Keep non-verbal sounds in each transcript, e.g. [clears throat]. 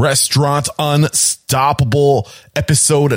Restaurant Unstoppable, episode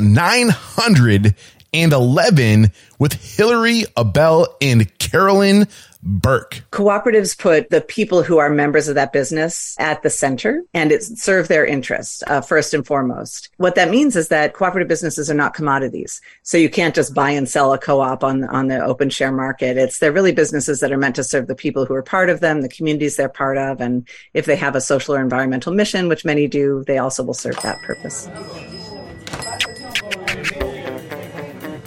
911 with Hillary Abell and Carolyn Burke. Cooperatives put the people who are members of that business at the center and it serve their interests uh, first and foremost. What that means is that cooperative businesses are not commodities. So you can't just buy and sell a co-op on, on the open share market. It's, they're really businesses that are meant to serve the people who are part of them, the communities they're part of. And if they have a social or environmental mission, which many do, they also will serve that purpose.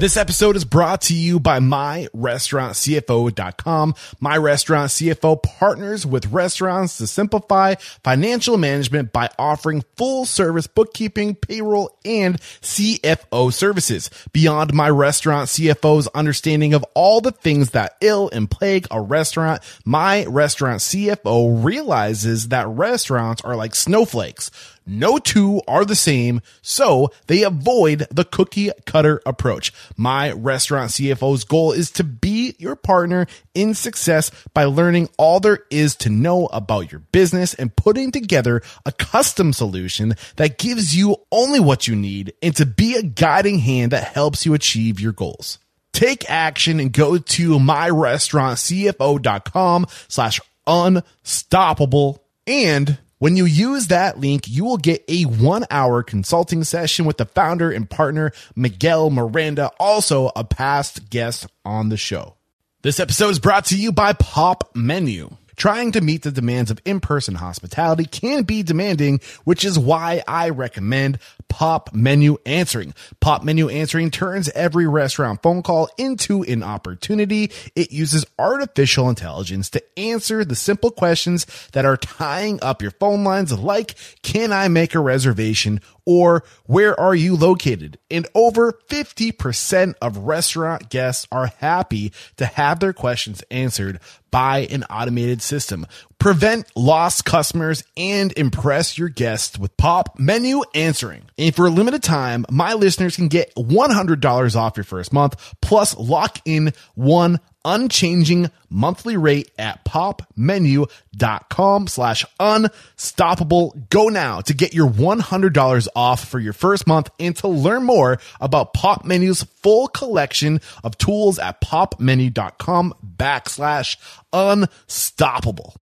This episode is brought to you by MyRestaurantCFO.com. My Restaurant CFO partners with restaurants to simplify financial management by offering full service bookkeeping, payroll, and CFO services. Beyond My Restaurant CFO's understanding of all the things that ill and plague a restaurant, My Restaurant CFO realizes that restaurants are like snowflakes. No two are the same, so they avoid the cookie cutter approach. My restaurant CFO's goal is to be your partner in success by learning all there is to know about your business and putting together a custom solution that gives you only what you need and to be a guiding hand that helps you achieve your goals. Take action and go to myrestaurantcfo.com slash unstoppable and when you use that link, you will get a one hour consulting session with the founder and partner, Miguel Miranda, also a past guest on the show. This episode is brought to you by Pop Menu. Trying to meet the demands of in-person hospitality can be demanding, which is why I recommend Pop Menu Answering. Pop Menu Answering turns every restaurant phone call into an opportunity. It uses artificial intelligence to answer the simple questions that are tying up your phone lines like, can I make a reservation or where are you located? And over 50% of restaurant guests are happy to have their questions answered by an automated system. Prevent lost customers and impress your guests with pop menu answering. And for a limited time, my listeners can get $100 off your first month plus lock in one unchanging monthly rate at popmenu.com slash unstoppable. Go now to get your $100 off for your first month and to learn more about Pop Menu's full collection of tools at popmenu.com backslash unstoppable.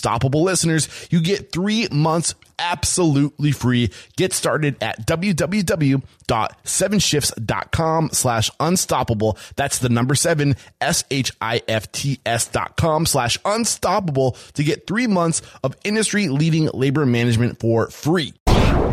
unstoppable listeners, you get three months absolutely free. Get started at www.sevenshifts.com slash unstoppable. That's the number seven, S-H-I-F-T-S dot com slash unstoppable to get three months of industry leading labor management for free.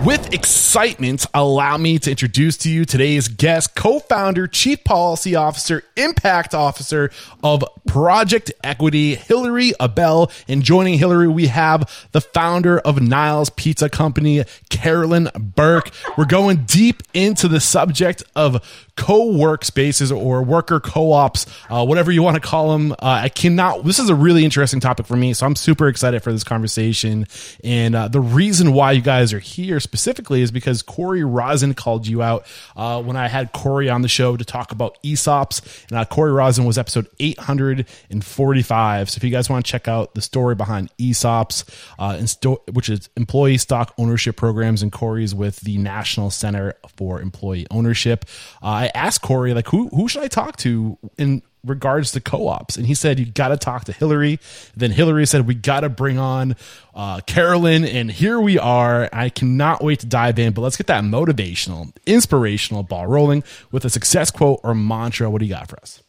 With excitement, allow me to introduce to you today's guest, co-founder, chief policy officer, impact officer of Project Equity, Hillary Abell. And joining Hillary, we have the founder of Niles Pizza Company, Carolyn Burke. We're going deep into the subject of co-work spaces or worker co-ops, uh, whatever you want to call them. Uh, I cannot, this is a really interesting topic for me. So I'm super excited for this conversation. And uh, the reason why you guys are here specifically is because Corey Rosen called you out uh, when I had Corey on the show to talk about ESOPs. And uh, Corey Rosen was episode 845. So if you guys want to check out the story behind ESOPs, uh, sto- which is employee stock ownership programs, and Corey's with the National Center for Employee Ownership. I I asked Corey, like, who who should I talk to in regards to co-ops? And he said, you got to talk to Hillary. Then Hillary said, we got to bring on uh, Carolyn. And here we are. I cannot wait to dive in, but let's get that motivational, inspirational ball rolling with a success quote or mantra. What do you got for us?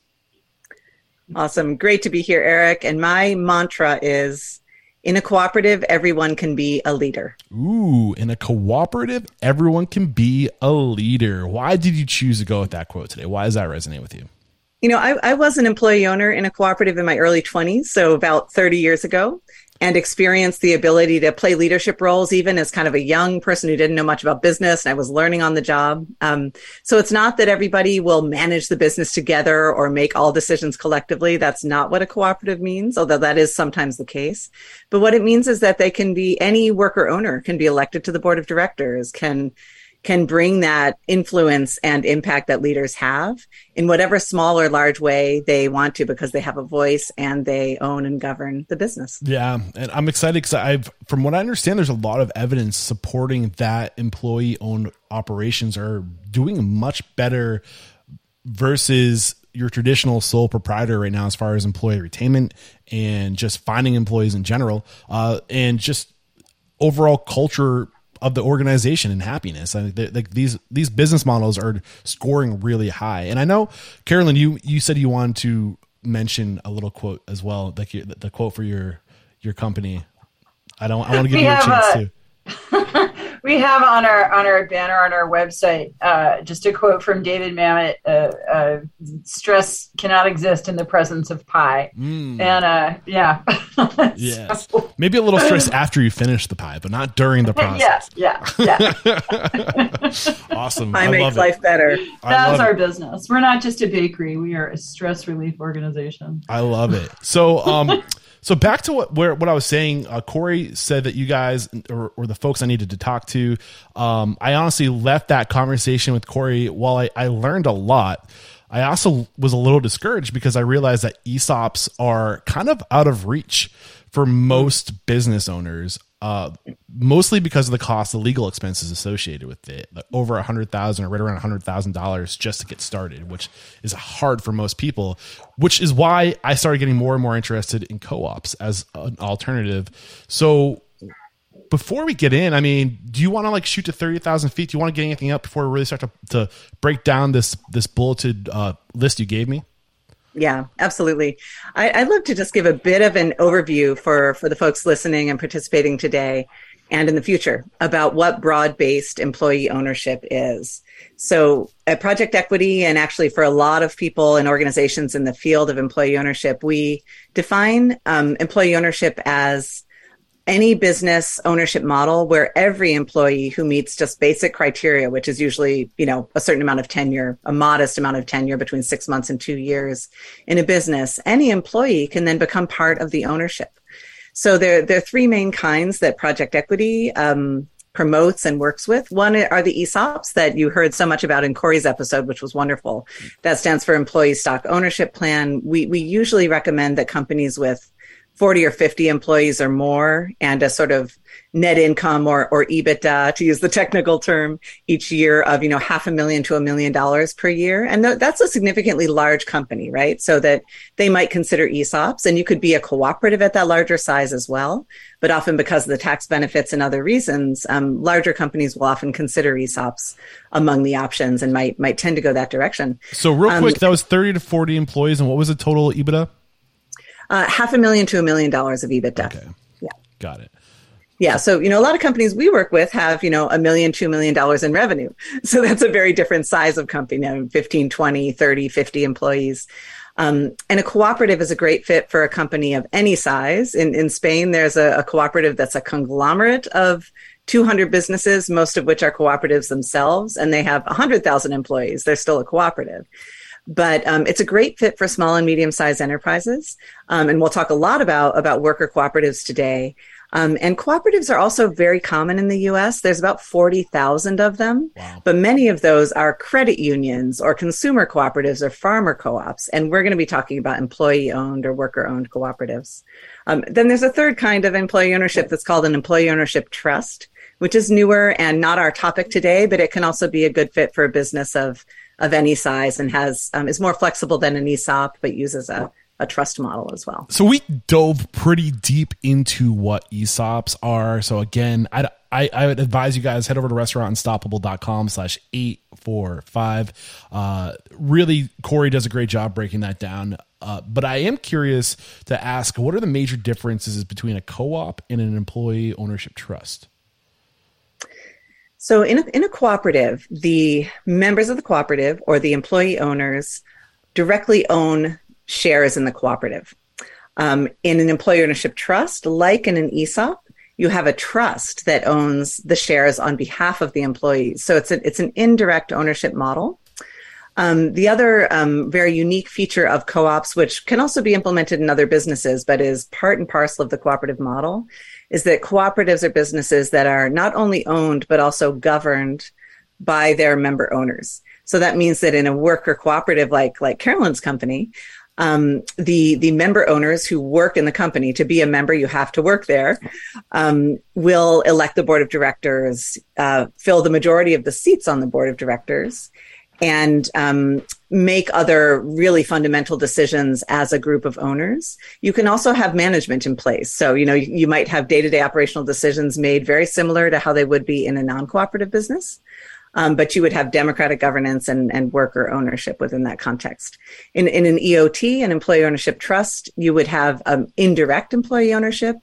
Awesome. Great to be here, Eric. And my mantra is In a cooperative, everyone can be a leader. Ooh, in a cooperative, everyone can be a leader. Why did you choose to go with that quote today? Why does that resonate with you? You know, I, I was an employee owner in a cooperative in my early 20s, so about 30 years ago and experienced the ability to play leadership roles even as kind of a young person who didn't know much about business and I was learning on the job. Um, so it's not that everybody will manage the business together or make all decisions collectively. That's not what a cooperative means, although that is sometimes the case. But what it means is that they can be any worker owner can be elected to the board of directors, can can bring that influence and impact that leaders have in whatever small or large way they want to because they have a voice and they own and govern the business. Yeah, and I'm excited because I've from what I understand there's a lot of evidence supporting that employee owned operations are doing much better versus your traditional sole proprietor right now as far as employee retainment and just finding employees in general uh, and just overall culture of the organization and happiness. I mean, like these these business models are scoring really high. And I know, Carolyn, you you said you wanted to mention a little quote as well, like your, the quote for your your company. I don't. I want to give we you a chance a, to. [laughs] we have on our on our banner on our website uh, just a quote from David Mamet: uh, uh, "Stress cannot exist in the presence of pie." Mm. And uh, [laughs] yeah, [laughs] so. maybe a little stress after you finish the pie, but not during the [laughs] process. yeah, yeah, yeah. [laughs] awesome. Pie makes life it. better. That's our it. business. We're not just a bakery; we are a stress relief organization. I love it. So, um. So back to what where what I was saying, uh, Corey said that you guys or, or, the folks I needed to talk to. Um, I honestly left that conversation with Corey while I, I learned a lot. I also was a little discouraged because I realized that ESOPs are kind of out of reach for most business owners uh, mostly because of the cost, the legal expenses associated with it, like over a hundred thousand or right around a hundred thousand dollars just to get started, which is hard for most people. Which is why I started getting more and more interested in co-ops as an alternative. So before we get in, I mean, do you want to like shoot to thirty thousand feet? Do you want to get anything up before we really start to, to break down this this bulleted uh, list you gave me? Yeah, absolutely. I, would love to just give a bit of an overview for, for the folks listening and participating today and in the future about what broad based employee ownership is. So, at Project Equity, and actually for a lot of people and organizations in the field of employee ownership, we define um, employee ownership as any business ownership model where every employee who meets just basic criteria, which is usually, you know, a certain amount of tenure, a modest amount of tenure between six months and two years in a business, any employee can then become part of the ownership. So there, there are three main kinds that Project Equity um, promotes and works with. One are the ESOPs that you heard so much about in Corey's episode, which was wonderful. That stands for Employee Stock Ownership Plan. We, we usually recommend that companies with 40 or 50 employees or more and a sort of net income or, or EBITDA to use the technical term each year of, you know, half a million to a million dollars per year. And th- that's a significantly large company, right? So that they might consider ESOPs and you could be a cooperative at that larger size as well. But often because of the tax benefits and other reasons, um, larger companies will often consider ESOPs among the options and might, might tend to go that direction. So real quick, um, that was 30 to 40 employees. And what was the total EBITDA? Uh, half a million to a million dollars of EBITDA. Okay. Yeah. Got it. Yeah. So, you know, a lot of companies we work with have, you know, a million, two million dollars in revenue. [laughs] So that's a very different size of company, you know, 15, 20, 30, 50 employees. Um, and a cooperative is a great fit for a company of any size. In, in Spain, there's a, a cooperative that's a conglomerate of 200 businesses, most of which are cooperatives themselves, and they have 100,000 employees. They're still a cooperative but um, it's a great fit for small and medium sized enterprises. Um, and we'll talk a lot about about worker cooperatives today. Um, and cooperatives are also very common in the U.S. There's about forty thousand of them, wow. but many of those are credit unions or consumer cooperatives or farmer co-ops. And we're going to be talking about employee-owned or worker-owned cooperatives. Um, then there's a third kind of employee ownership that's called an employee ownership trust, which is newer and not our topic today, but it can also be a good fit for a business of of any size and has um, is more flexible than an ESOP, but uses a a trust model as well. So we dove pretty deep into what ESOPs are. So again, I, I, I would advise you guys head over to restaurantunstoppable.com slash 845. Uh, really, Corey does a great job breaking that down. Uh, but I am curious to ask what are the major differences between a co op and an employee ownership trust? So, in a, in a cooperative, the members of the cooperative or the employee owners directly own shares in the cooperative. Um, in an employee ownership trust, like in an ESOP, you have a trust that owns the shares on behalf of the employees. So it's a, it's an indirect ownership model. Um, the other um, very unique feature of co-ops, which can also be implemented in other businesses, but is part and parcel of the cooperative model, is that cooperatives are businesses that are not only owned but also governed by their member owners. So that means that in a worker cooperative like like Carolyn's company, um, the the member owners who work in the company to be a member you have to work there um, will elect the board of directors uh, fill the majority of the seats on the board of directors and um, make other really fundamental decisions as a group of owners. You can also have management in place. So, you know, you, you might have day to day operational decisions made very similar to how they would be in a non cooperative business. Um, but you would have democratic governance and, and worker ownership within that context. In, in an EOT, an employee ownership trust, you would have um, indirect employee ownership.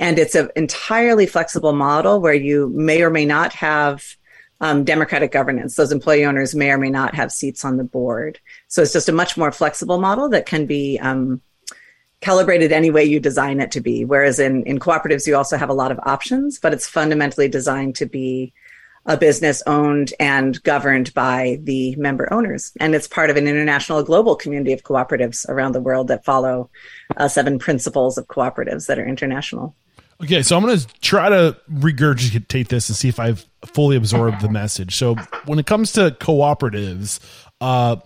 And it's an entirely flexible model where you may or may not have um, democratic governance. Those employee owners may or may not have seats on the board. So it's just a much more flexible model that can be um, calibrated any way you design it to be. Whereas in, in cooperatives, you also have a lot of options, but it's fundamentally designed to be a business owned and governed by the member owners. And it's part of an international global community of cooperatives around the world that follow uh, seven principles of cooperatives that are international. Okay, so I'm going to try to regurgitate this and see if I've fully absorbed the message. So when it comes to cooperatives, uh,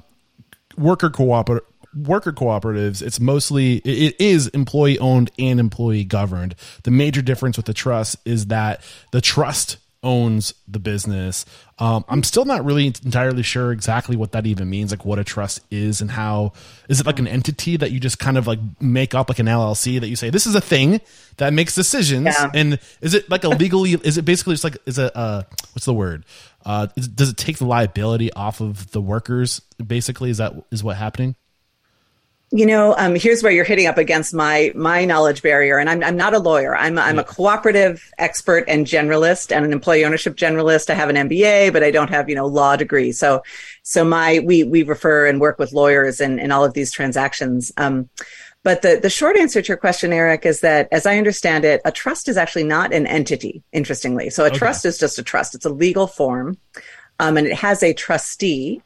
worker cooper worker cooperatives, it's mostly it is employee owned and employee governed. The major difference with the trust is that the trust owns the business. Um, I'm still not really entirely sure exactly what that even means, like what a trust is and how is it like an entity that you just kind of like make up like an LLC that you say this is a thing that makes decisions, yeah. and is it like a legally? is it basically just like is it uh what's the word? Uh, is, does it take the liability off of the workers? Basically, is that is what happening? You know, um, here's where you're hitting up against my my knowledge barrier, and I'm I'm not a lawyer. I'm I'm a cooperative expert and generalist, and an employee ownership generalist. I have an MBA, but I don't have you know law degree. So, so my we we refer and work with lawyers in in all of these transactions. Um, but the the short answer to your question, Eric, is that as I understand it, a trust is actually not an entity. Interestingly, so a okay. trust is just a trust. It's a legal form, um, and it has a trustee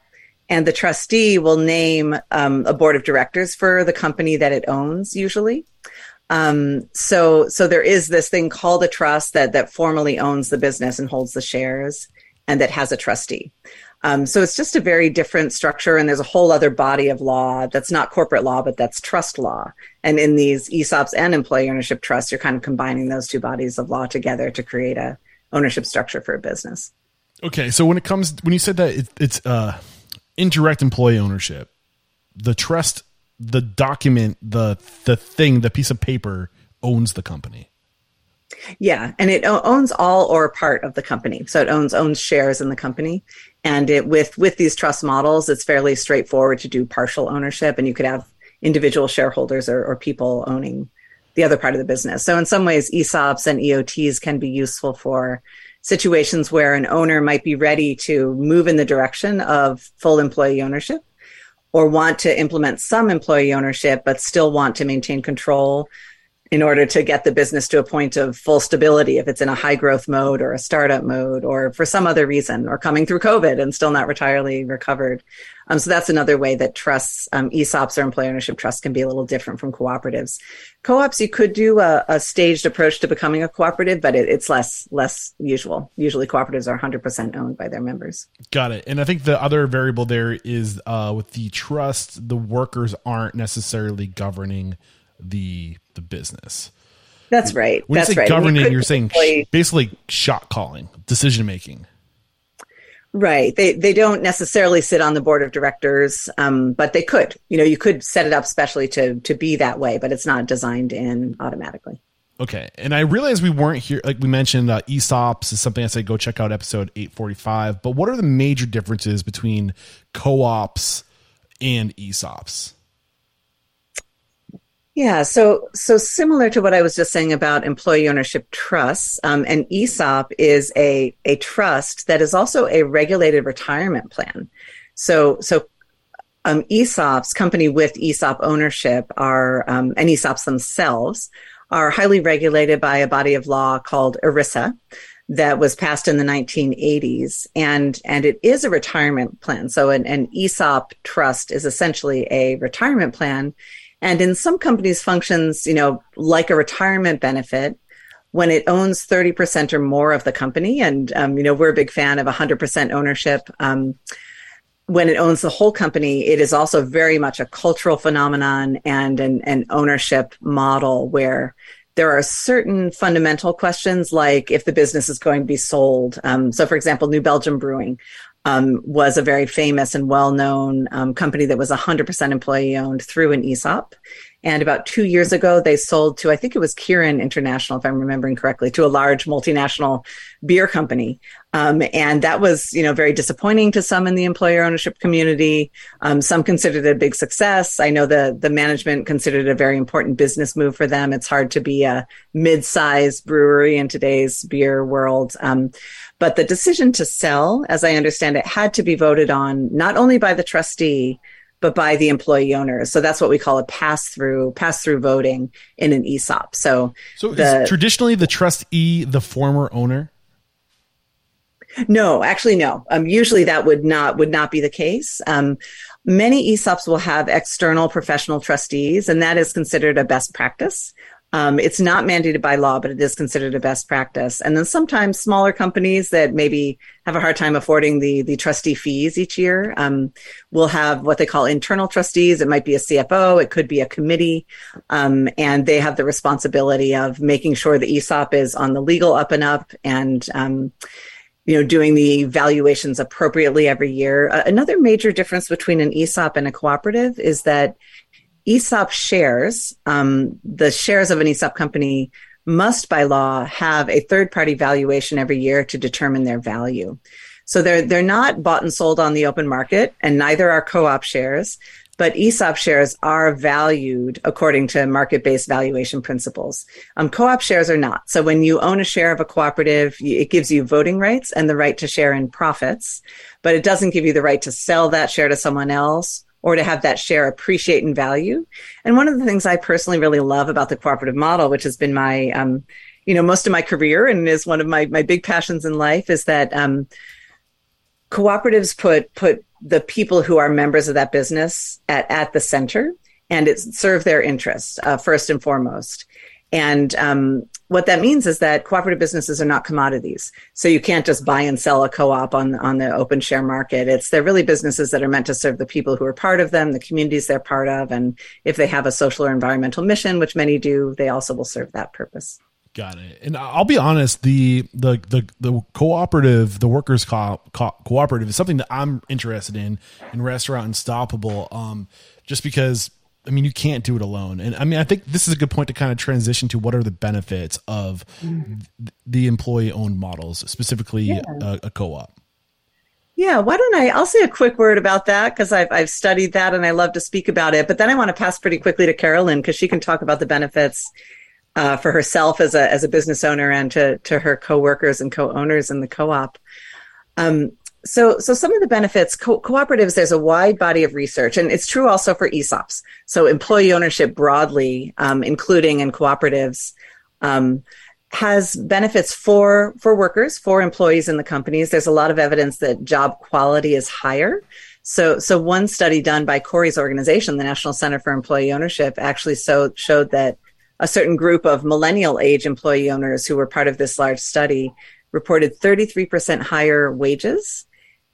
and the trustee will name um, a board of directors for the company that it owns usually. Um, so so there is this thing called a trust that that formally owns the business and holds the shares and that has a trustee. Um, so it's just a very different structure and there's a whole other body of law that's not corporate law but that's trust law. And in these esops and employee ownership trusts you're kind of combining those two bodies of law together to create a ownership structure for a business. Okay. So when it comes when you said that it, it's uh indirect employee ownership. The trust, the document, the the thing, the piece of paper owns the company. Yeah, and it owns all or part of the company. So it owns owns shares in the company, and it with with these trust models, it's fairly straightforward to do partial ownership, and you could have individual shareholders or, or people owning the other part of the business. So in some ways, ESOPs and EOTs can be useful for situations where an owner might be ready to move in the direction of full employee ownership or want to implement some employee ownership but still want to maintain control in order to get the business to a point of full stability if it's in a high growth mode or a startup mode or for some other reason or coming through covid and still not entirely recovered um, so that's another way that trusts um, esops or employee ownership trusts can be a little different from cooperatives co-ops you could do a, a staged approach to becoming a cooperative but it, it's less less usual usually cooperatives are 100% owned by their members got it and i think the other variable there is uh, with the trust the workers aren't necessarily governing the the business. That's right. When That's you say right. governing, you you're saying basically shot calling, decision making. Right. They they don't necessarily sit on the board of directors, um, but they could. You know, you could set it up specially to to be that way, but it's not designed in automatically. Okay, and I realize we weren't here. Like we mentioned, uh, ESOPs is something I said go check out episode eight forty five. But what are the major differences between co ops and ESOPs? Yeah, so so similar to what I was just saying about employee ownership trusts, um, an ESOP is a a trust that is also a regulated retirement plan. So so um, ESOPs, company with ESOP ownership, are um, and ESOPs themselves are highly regulated by a body of law called ERISA that was passed in the 1980s and and it is a retirement plan so an, an ESOP trust is essentially a retirement plan and in some companies functions, you know, like a retirement benefit when it owns 30% or more of the company. And, um, you know, we're a big fan of 100% ownership. Um, when it owns the whole company, it is also very much a cultural phenomenon and an, an ownership model where there are certain fundamental questions like if the business is going to be sold. Um, so, for example, New Belgium Brewing um, was a very famous and well known um, company that was 100% employee owned through an ESOP. And about two years ago, they sold to, I think it was Kirin International, if I'm remembering correctly, to a large multinational beer company. Um, and that was, you know, very disappointing to some in the employer ownership community. Um, some considered it a big success. I know the, the management considered it a very important business move for them. It's hard to be a mid-sized brewery in today's beer world. Um, but the decision to sell, as I understand it, had to be voted on not only by the trustee, but by the employee owners. So that's what we call a pass through, pass through voting in an ESOP. So, so the, traditionally the trustee the former owner? No, actually, no. Um, usually that would not would not be the case. Um, many ESOPs will have external professional trustees, and that is considered a best practice. Um, it's not mandated by law, but it is considered a best practice. And then sometimes smaller companies that maybe have a hard time affording the the trustee fees each year um, will have what they call internal trustees. It might be a CFO, it could be a committee, um, and they have the responsibility of making sure the ESOP is on the legal up and up and um, you know, doing the valuations appropriately every year. Uh, another major difference between an ESOP and a cooperative is that ESOP shares, um, the shares of an ESOP company must by law have a third party valuation every year to determine their value. So they're, they're not bought and sold on the open market and neither are co-op shares, but ESOP shares are valued according to market based valuation principles. Um, co-op shares are not. So when you own a share of a cooperative, it gives you voting rights and the right to share in profits, but it doesn't give you the right to sell that share to someone else or to have that share appreciate in value. And one of the things I personally really love about the cooperative model, which has been my, um, you know, most of my career and is one of my, my big passions in life is that, um, cooperatives put, put the people who are members of that business at, at the center and it serve their interests, uh, first and foremost. And, um, what that means is that cooperative businesses are not commodities. So you can't just buy and sell a co-op on, on the open share market. It's, they're really businesses that are meant to serve the people who are part of them, the communities they're part of. And if they have a social or environmental mission, which many do, they also will serve that purpose. Got it. And I'll be honest, the the the, the cooperative, the workers co- co- cooperative is something that I'm interested in in Restaurant Unstoppable. Um, just because I mean, you can't do it alone. And I mean, I think this is a good point to kind of transition to what are the benefits of the employee owned models, specifically yeah. a, a co op. Yeah, why don't I? I'll say a quick word about that because I've, I've studied that and I love to speak about it. But then I want to pass pretty quickly to Carolyn because she can talk about the benefits uh, for herself as a as a business owner and to to her coworkers and co-owners in the co-op. Um, so, so some of the benefits, co- cooperatives, there's a wide body of research, and it's true also for ESOPs. So, employee ownership broadly, um, including in cooperatives, um, has benefits for for workers, for employees in the companies. There's a lot of evidence that job quality is higher. So, so one study done by Corey's organization, the National Center for Employee Ownership, actually so, showed that a certain group of millennial age employee owners who were part of this large study reported 33% higher wages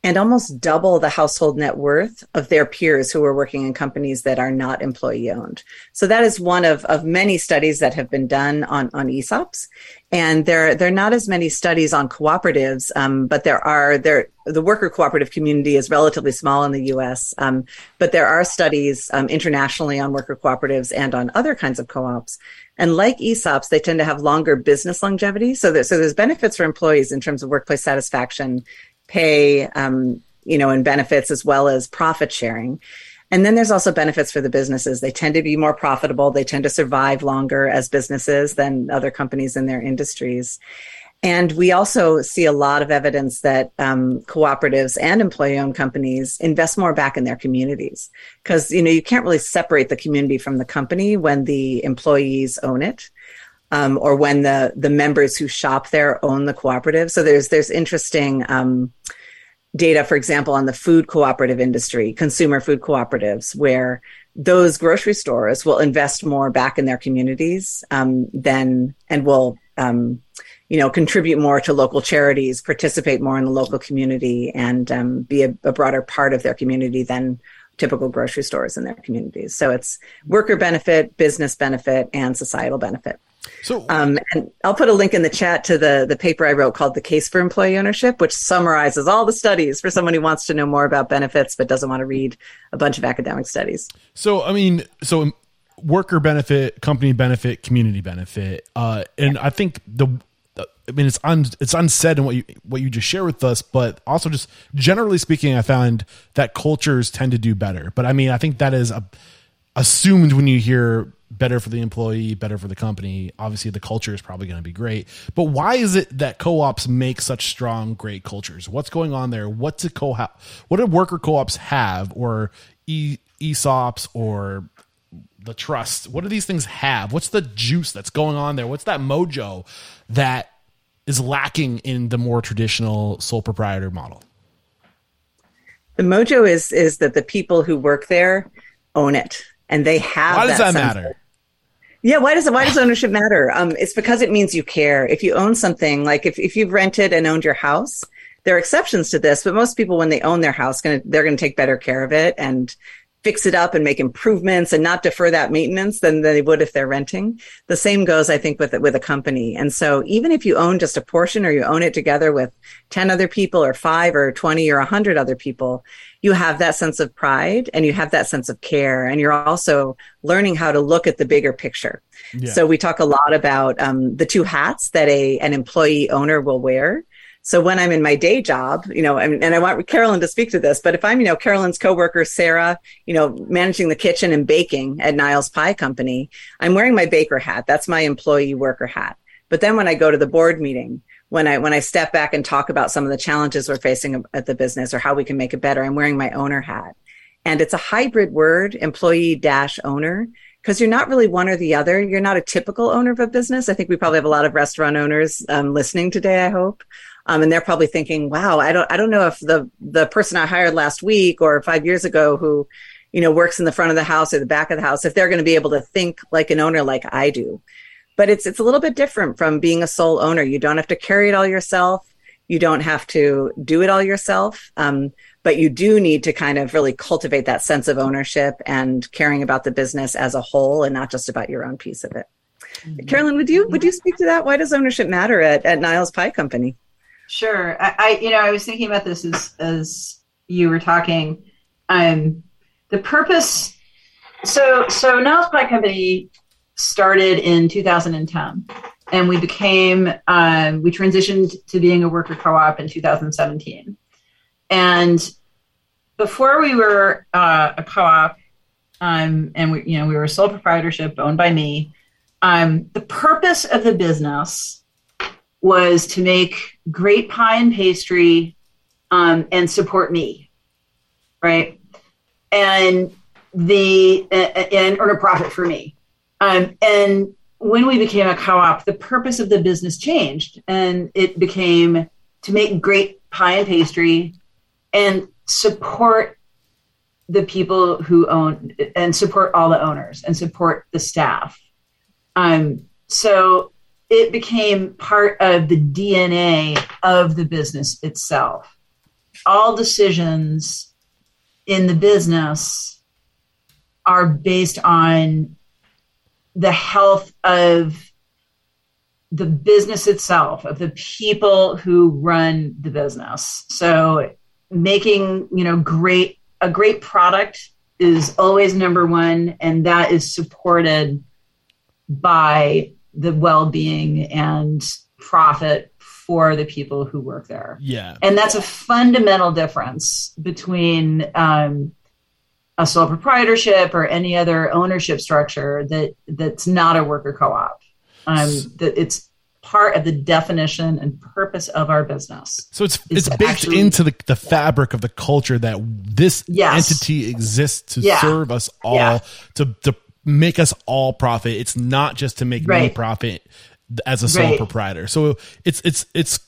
and almost double the household net worth of their peers who are working in companies that are not employee owned. So that is one of, of many studies that have been done on, on ESOPs. And there, there are not as many studies on cooperatives, um, but there are, there, the worker cooperative community is relatively small in the US. Um, but there are studies um, internationally on worker cooperatives and on other kinds of co-ops. And like ESOPs, they tend to have longer business longevity. So, there, so there's benefits for employees in terms of workplace satisfaction pay, um, you know, and benefits as well as profit sharing. And then there's also benefits for the businesses. They tend to be more profitable. They tend to survive longer as businesses than other companies in their industries. And we also see a lot of evidence that um, cooperatives and employee-owned companies invest more back in their communities because you know you can't really separate the community from the company when the employees own it. Um, or when the the members who shop there own the cooperative. So there's there's interesting um, data, for example, on the food cooperative industry, consumer food cooperatives, where those grocery stores will invest more back in their communities um, than and will um, you know contribute more to local charities, participate more in the local community, and um, be a, a broader part of their community than typical grocery stores in their communities. So it's worker benefit, business benefit, and societal benefit. So, um, and I'll put a link in the chat to the the paper I wrote called "The Case for Employee Ownership," which summarizes all the studies for someone who wants to know more about benefits but doesn't want to read a bunch of academic studies. So, I mean, so worker benefit, company benefit, community benefit, uh, and I think the I mean, it's un, it's unsaid in what you what you just share with us, but also just generally speaking, I found that cultures tend to do better. But I mean, I think that is a, assumed when you hear better for the employee, better for the company. Obviously, the culture is probably going to be great. But why is it that co-ops make such strong, great cultures? What's going on there? What's a co What do worker co-ops have, or e- ESOPs, or the trust? What do these things have? What's the juice that's going on there? What's that mojo that is lacking in the more traditional sole proprietor model? The mojo is is that the people who work there own it and they have. Why does that, that matter? Yeah, why does why does ownership matter? Um, it's because it means you care. If you own something, like if, if you've rented and owned your house, there are exceptions to this, but most people, when they own their house, gonna, they're going to take better care of it and fix it up and make improvements and not defer that maintenance than they would if they're renting. The same goes, I think, with with a company. And so even if you own just a portion or you own it together with 10 other people or five or 20 or 100 other people, you have that sense of pride and you have that sense of care. And you're also learning how to look at the bigger picture. Yeah. So we talk a lot about um, the two hats that a an employee owner will wear. So when I'm in my day job, you know, and, and, I want Carolyn to speak to this, but if I'm, you know, Carolyn's coworker, Sarah, you know, managing the kitchen and baking at Niles Pie Company, I'm wearing my baker hat. That's my employee worker hat. But then when I go to the board meeting, when I when I step back and talk about some of the challenges we're facing at the business or how we can make it better, I'm wearing my owner hat. And it's a hybrid word, employee dash owner, because you're not really one or the other. You're not a typical owner of a business. I think we probably have a lot of restaurant owners um, listening today. I hope. Um, and they're probably thinking, "Wow, I don't, I don't know if the the person I hired last week or five years ago who, you know, works in the front of the house or the back of the house, if they're going to be able to think like an owner like I do." But it's it's a little bit different from being a sole owner. You don't have to carry it all yourself. You don't have to do it all yourself. Um, but you do need to kind of really cultivate that sense of ownership and caring about the business as a whole and not just about your own piece of it. Mm-hmm. Carolyn, would you would you speak to that? Why does ownership matter at, at Niles Pie Company? Sure. I, I, you know, I was thinking about this as as you were talking. Um, the purpose. So so Niles Pie Company started in 2010, and we became um, we transitioned to being a worker co-op in 2017. And before we were uh, a co-op, um, and we you know we were a sole proprietorship owned by me. Um, the purpose of the business was to make great pie and pastry um, and support me, right? And the and earn a profit for me. Um, and when we became a co-op, the purpose of the business changed, and it became to make great pie and pastry and support the people who own and support all the owners and support the staff. Um, so it became part of the DNA of the business itself. All decisions in the business are based on the health of the business itself, of the people who run the business. So making, you know, great a great product is always number one, and that is supported by the well-being and profit for the people who work there. Yeah. And that's a fundamental difference between um, a sole proprietorship or any other ownership structure that that's not a worker co-op. Um, that it's part of the definition and purpose of our business. So it's it's baked actually, into the, the fabric of the culture that this yes. entity exists to yeah. serve us all yeah. to to make us all profit. It's not just to make right. me profit as a sole right. proprietor. So it's it's it's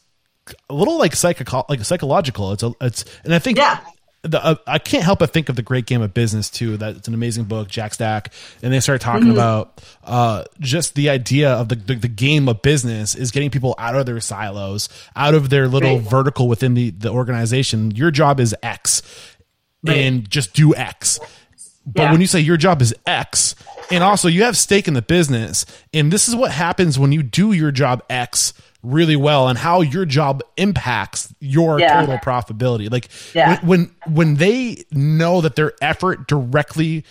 a little like psycho like psychological. It's a it's and I think yeah the, uh, I can't help but think of the Great Game of Business too. That it's an amazing book, Jack Stack, and they start talking mm-hmm. about uh, just the idea of the, the, the game of business is getting people out of their silos, out of their little right. vertical within the the organization. Your job is X, right. and just do X. But yeah. when you say your job is X, and also you have stake in the business, and this is what happens when you do your job X really well and how your job impacts your yeah. total profitability. Like yeah. when, when when they know that their effort directly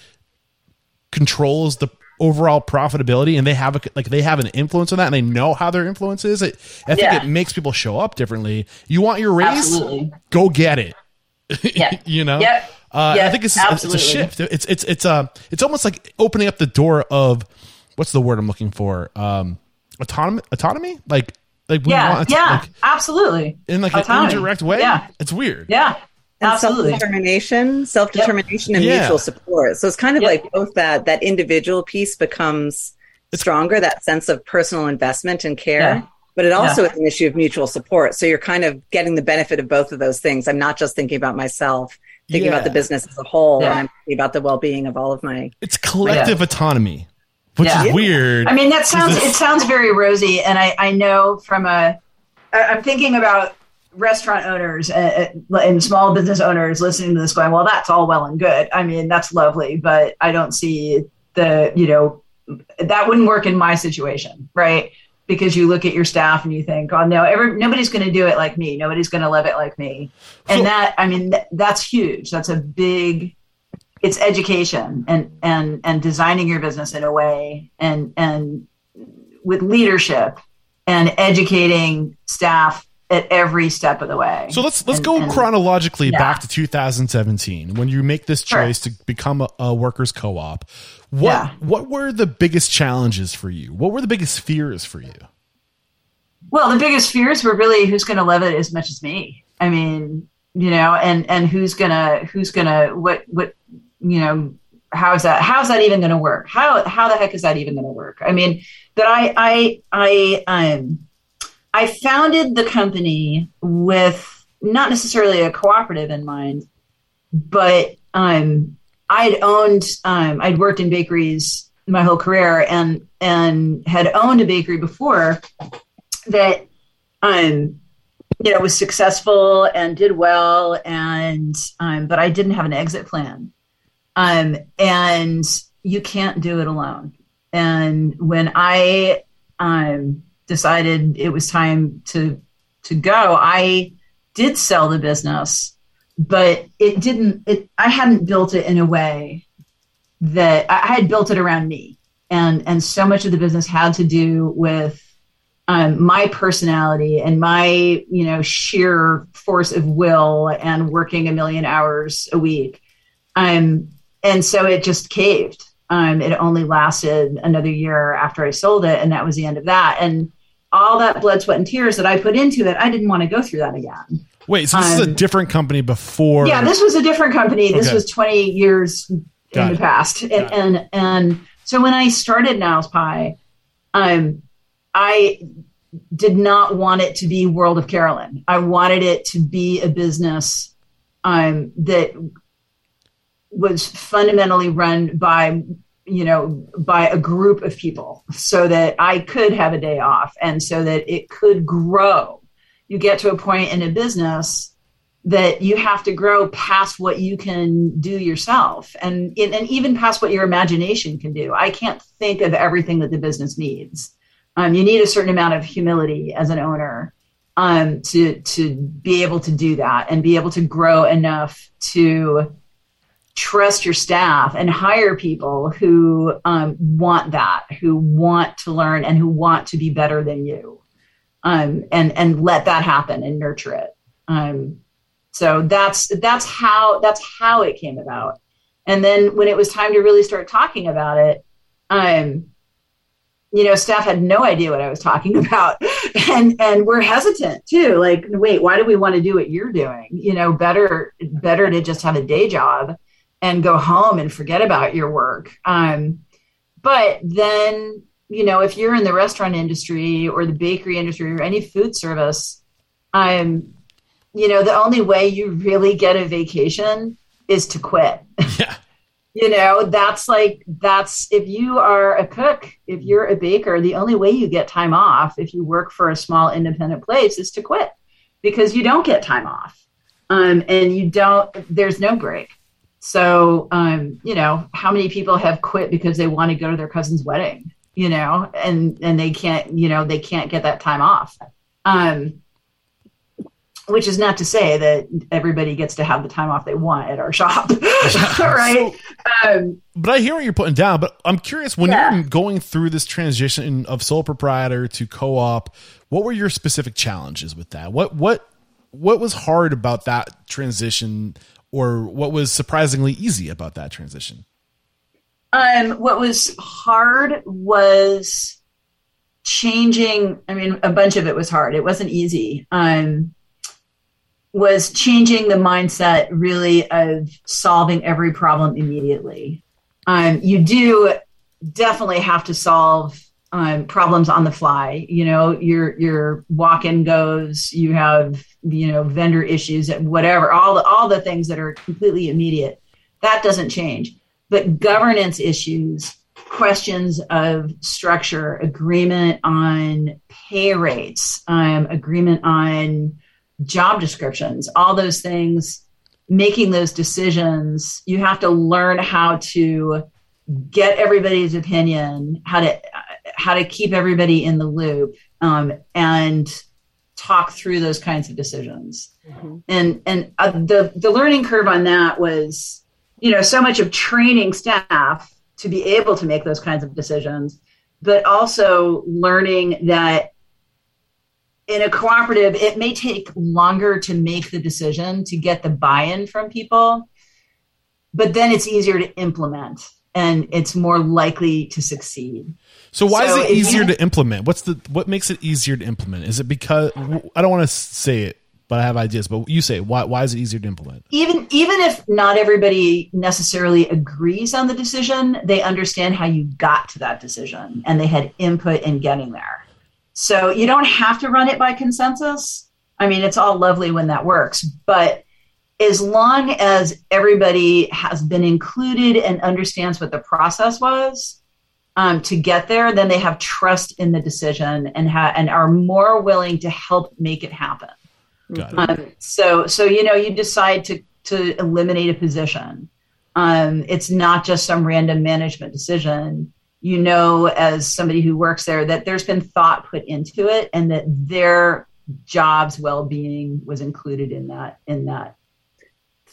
controls the overall profitability and they have a like they have an influence on that and they know how their influence is it i think yeah. it makes people show up differently you want your raise Absolutely. go get it yeah. [laughs] you know yep. Uh, yep. i think it's, it's a shift it's it's it's a uh, it's almost like opening up the door of what's the word i'm looking for um autonomy autonomy like like yeah, want, yeah, like, absolutely. In like Autonomy. an indirect way. Yeah, it's weird. Yeah, absolutely. Self determination, self determination, yep. and yeah. mutual support. So it's kind of yep. like both that that individual piece becomes it's, stronger, that sense of personal investment and care. Yeah. But it also yeah. is an issue of mutual support. So you're kind of getting the benefit of both of those things. I'm not just thinking about myself, thinking about the business as a whole, and I'm thinking about the well being of all of my. It's collective autonomy which yeah. is weird. I mean, that sounds it sounds very rosy, and I I know from a I'm thinking about restaurant owners and, and small business owners listening to this going, well, that's all well and good. I mean, that's lovely, but I don't see the you know that wouldn't work in my situation, right? Because you look at your staff and you think, oh no, every, nobody's going to do it like me. Nobody's going to love it like me. And that, I mean, th- that's huge. That's a big it's education and and and designing your business in a way and and with leadership and educating staff at every step of the way. So let's let's and, go and, chronologically yeah. back to 2017 when you make this choice sure. to become a, a workers co-op. What yeah. what were the biggest challenges for you? What were the biggest fears for you? Well, the biggest fears were really who's going to love it as much as me. I mean, you know, and and who's gonna who's gonna what what you know, how's that how's that even going to work? How how the heck is that even going to work? I mean, that I I I um I founded the company with not necessarily a cooperative in mind, but um I'd owned um I'd worked in bakeries my whole career and and had owned a bakery before that um you know was successful and did well and um but I didn't have an exit plan um, and you can't do it alone. And when I um, decided it was time to to go, I did sell the business, but it didn't. It I hadn't built it in a way that I had built it around me, and and so much of the business had to do with um, my personality and my you know sheer force of will and working a million hours a week. Um, and so it just caved. Um, it only lasted another year after I sold it, and that was the end of that. And all that blood, sweat, and tears that I put into it, I didn't want to go through that again. Wait, so this um, is a um, different company before? Yeah, this was a different company. This okay. was 20 years Got in it. the past, and, and and so when I started Niles Pie, um, I did not want it to be World of Carolyn. I wanted it to be a business um, that was fundamentally run by you know by a group of people so that i could have a day off and so that it could grow you get to a point in a business that you have to grow past what you can do yourself and and even past what your imagination can do. I can't think of everything that the business needs. Um, you need a certain amount of humility as an owner um, to to be able to do that and be able to grow enough to trust your staff and hire people who um, want that, who want to learn and who want to be better than you, um, and and let that happen and nurture it. Um, so that's that's how that's how it came about. And then when it was time to really start talking about it, um, you know, staff had no idea what I was talking [laughs] about, and and we're hesitant too. Like, wait, why do we want to do what you're doing? You know, better better to just have a day job and go home and forget about your work. Um, but then, you know, if you're in the restaurant industry or the bakery industry or any food service, I'm, you know, the only way you really get a vacation is to quit. [laughs] Yeah. you know, that's like, that's if you are a cook, if you're a baker, the only way you get time off if you work for a small independent place is to quit because you don't get time off. Um, and you don't, there's no break. So, um, you know, how many people have quit because they want to go to their cousin's wedding, you know, and, and they can't, you know, they can't get that time off. Um, which is not to say that everybody gets to have the time off they want at our shop, [laughs] [laughs] right? Um, but I hear what you're putting down. But I'm curious when yeah. you're going through this transition of sole proprietor to co-op, what were your specific challenges with that? What what what was hard about that transition or what was surprisingly easy about that transition? Um, what was hard was changing. I mean, a bunch of it was hard. It wasn't easy. Um, was changing the mindset really of solving every problem immediately. Um, you do definitely have to solve um, problems on the fly. You know, your your walk in goes. You have you know vendor issues and whatever. All the all the things that are completely immediate. That doesn't change. But governance issues, questions of structure, agreement on pay rates, um, agreement on job descriptions, all those things. Making those decisions, you have to learn how to get everybody's opinion, how to how to keep everybody in the loop um, and talk through those kinds of decisions. Mm-hmm. And and uh, the the learning curve on that was, you know, so much of training staff to be able to make those kinds of decisions, but also learning that in a cooperative, it may take longer to make the decision to get the buy-in from people, but then it's easier to implement and it's more likely to succeed. So why so is it easier to implement? What's the what makes it easier to implement? Is it because I don't want to say it, but I have ideas. But you say why why is it easier to implement? Even even if not everybody necessarily agrees on the decision, they understand how you got to that decision and they had input in getting there. So you don't have to run it by consensus. I mean, it's all lovely when that works, but as long as everybody has been included and understands what the process was, um, to get there, then they have trust in the decision and ha- and are more willing to help make it happen. It. Um, so so you know you decide to to eliminate a position. Um, it's not just some random management decision. You know, as somebody who works there, that there's been thought put into it, and that their job's well-being was included in that in that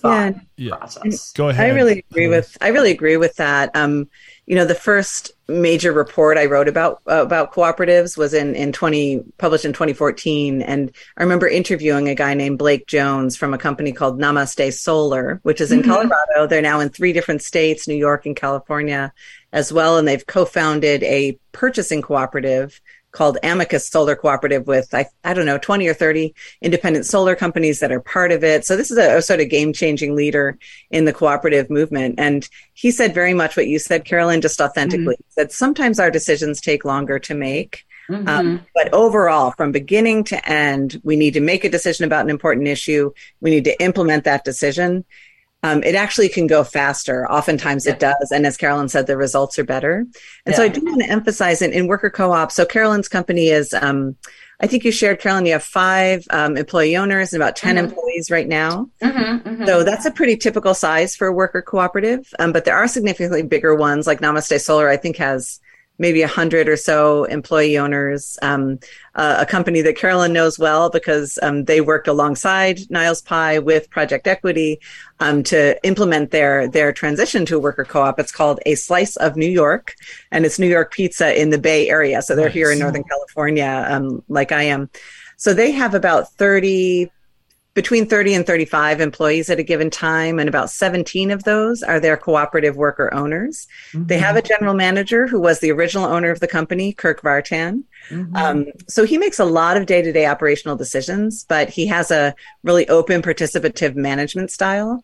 thought yeah. process. Go ahead. I really agree with I really agree with that. Um, you know, the first major report I wrote about uh, about cooperatives was in in 20 published in 2014 and I remember interviewing a guy named Blake Jones from a company called Namaste Solar which is in mm-hmm. Colorado. They're now in three different states New York and California as well. And they've co-founded a purchasing cooperative called Amicus Solar Cooperative with, I, I don't know, 20 or 30 independent solar companies that are part of it. So this is a, a sort of game changing leader in the cooperative movement. And he said very much what you said, Carolyn, just authentically. Mm-hmm. Said sometimes our decisions take longer to make. Mm-hmm. Um, but overall, from beginning to end, we need to make a decision about an important issue. We need to implement that decision um, it actually can go faster. Oftentimes yeah. it does. And as Carolyn said, the results are better. And yeah. so I do want to emphasize in, in worker co-op. So Carolyn's company is, um, I think you shared, Carolyn, you have five um, employee owners and about 10 mm-hmm. employees right now. Mm-hmm, mm-hmm. So that's a pretty typical size for a worker cooperative. Um, but there are significantly bigger ones like Namaste Solar, I think has maybe a hundred or so employee owners. Um, uh, a company that Carolyn knows well because um, they worked alongside Niles Pie with Project Equity um, to implement their their transition to a worker co-op. It's called A Slice of New York, and it's New York Pizza in the Bay Area. So they're nice. here in Northern California, um, like I am. So they have about thirty between 30 and 35 employees at a given time, and about 17 of those are their cooperative worker owners. Mm-hmm. They have a general manager who was the original owner of the company, Kirk Vartan. Mm-hmm. Um, so he makes a lot of day to day operational decisions, but he has a really open, participative management style.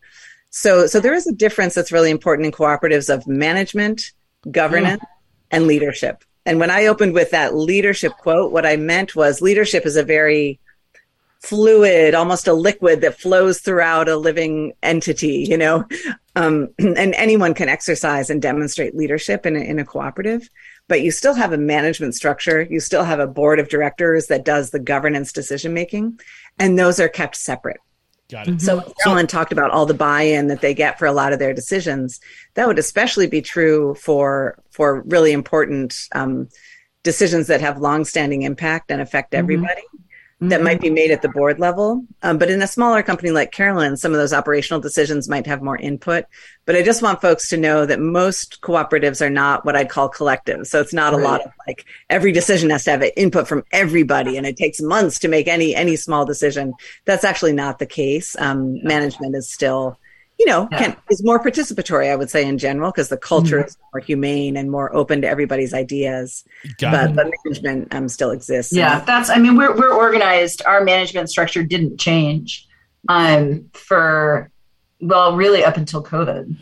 So, so there is a difference that's really important in cooperatives of management, governance, mm. and leadership. And when I opened with that leadership quote, what I meant was leadership is a very fluid, almost a liquid that flows throughout a living entity, you know, um, [clears throat] and anyone can exercise and demonstrate leadership in a, in a cooperative, but you still have a management structure. You still have a board of directors that does the governance decision making, and those are kept separate. Got it. So Carolyn so, talked about all the buy-in that they get for a lot of their decisions. That would especially be true for for really important um, decisions that have long-standing impact and affect mm-hmm. everybody mm-hmm. That might be made at the board level. Um, but in a smaller company like Carolyn, some of those operational decisions might have more input. But I just want folks to know that most cooperatives are not what I'd call collective. So it's not right. a lot of like every decision has to have input from everybody and it takes months to make any any small decision. That's actually not the case. Um, management is still you know, yeah. can, is more participatory, I would say, in general, because the culture mm-hmm. is more humane and more open to everybody's ideas. Got but, but management um, still exists. Yeah, that's. I mean, we're we're organized. Our management structure didn't change um, for well, really up until COVID.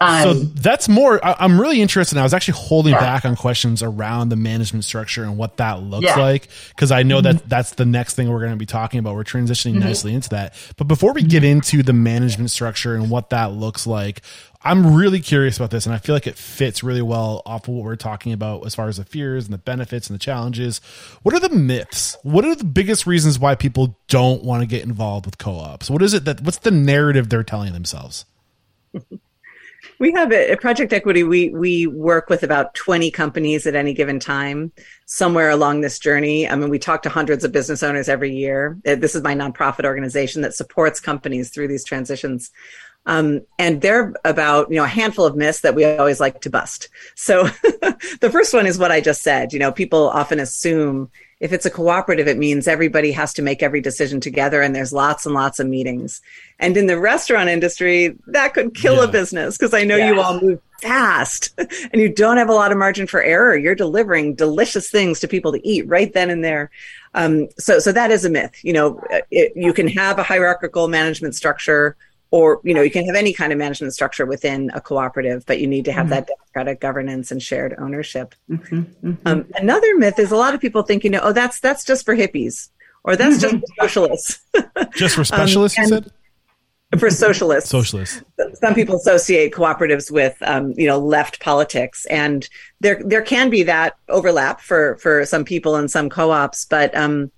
Um, so that's more. I, am really interested. I was actually holding yeah. back on questions around the management structure and what that looks yeah. like because I know mm-hmm. that that's the next thing we're going to be talking about. We're transitioning mm-hmm. nicely into that. But before we get into the management structure and what that looks like, I'm really curious about this, and I feel like it fits really well off of what we're talking about as far as the fears and the benefits and the challenges. What are the myths? What are the biggest reasons why people don't want to get involved with co-ops? What is it that? What's the narrative they're telling themselves? [laughs] we have at Project Equity. We we work with about 20 companies at any given time, somewhere along this journey. I mean, we talk to hundreds of business owners every year. This is my nonprofit organization that supports companies through these transitions. Um, and they're about, you know, a handful of myths that we always like to bust. So [laughs] the first one is what I just said. You know, people often assume if it's a cooperative, it means everybody has to make every decision together and there's lots and lots of meetings. And in the restaurant industry, that could kill yeah. a business because I know yes. you all move fast [laughs] and you don't have a lot of margin for error. You're delivering delicious things to people to eat right then and there. Um, so, so that is a myth. You know, it, you can have a hierarchical management structure or you know you can have any kind of management structure within a cooperative but you need to have mm-hmm. that democratic governance and shared ownership mm-hmm. Mm-hmm. Um, another myth is a lot of people think you know oh that's that's just for hippies or that's just for socialists [laughs] just for specialists um, you said for socialists socialists some people associate cooperatives with um, you know left politics and there there can be that overlap for for some people and some co-ops but um,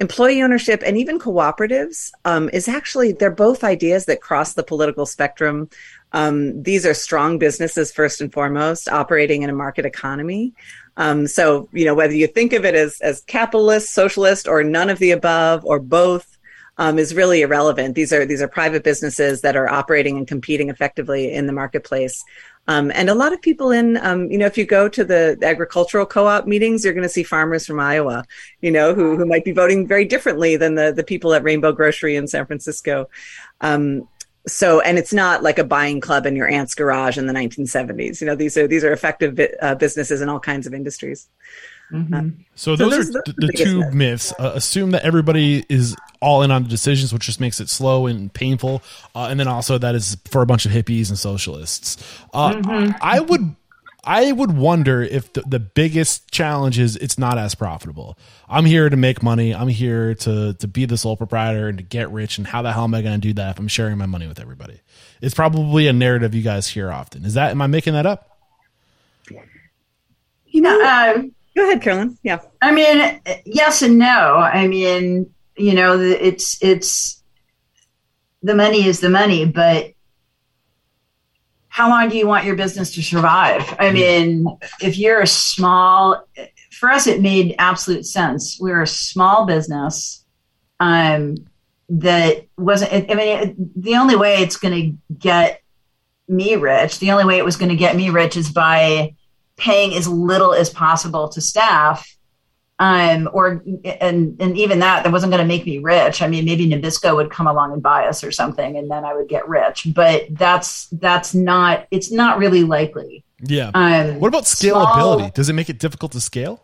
employee ownership and even cooperatives um, is actually they're both ideas that cross the political spectrum um, these are strong businesses first and foremost operating in a market economy um, so you know whether you think of it as as capitalist socialist or none of the above or both um, is really irrelevant. These are these are private businesses that are operating and competing effectively in the marketplace. Um, and a lot of people in, um, you know, if you go to the agricultural co-op meetings, you're going to see farmers from Iowa, you know, who, who might be voting very differently than the, the people at Rainbow Grocery in San Francisco. Um, so, and it's not like a buying club in your aunt's garage in the 1970s. You know, these are, these are effective uh, businesses in all kinds of industries. Mm-hmm. So, those, so those are the, the, the two myths. myths. Uh, assume that everybody is all in on the decisions, which just makes it slow and painful. Uh, and then also that is for a bunch of hippies and socialists. Uh, mm-hmm. I would. I would wonder if the, the biggest challenge is it's not as profitable. I'm here to make money. I'm here to to be the sole proprietor and to get rich. And how the hell am I going to do that if I'm sharing my money with everybody? It's probably a narrative you guys hear often. Is that am I making that up? You know, um, Go ahead, Carolyn. Yeah. I mean, yes and no. I mean, you know, it's it's the money is the money, but how long do you want your business to survive? I mean, if you're a small, for us, it made absolute sense. We're a small business um, that wasn't. I mean, the only way it's going to get me rich, the only way it was going to get me rich is by paying as little as possible to staff um, or and and even that that wasn't going to make me rich. I mean, maybe Nabisco would come along and buy us or something, and then I would get rich. But that's that's not it's not really likely. Yeah. Um, what about scalability? Small, Does it make it difficult to scale?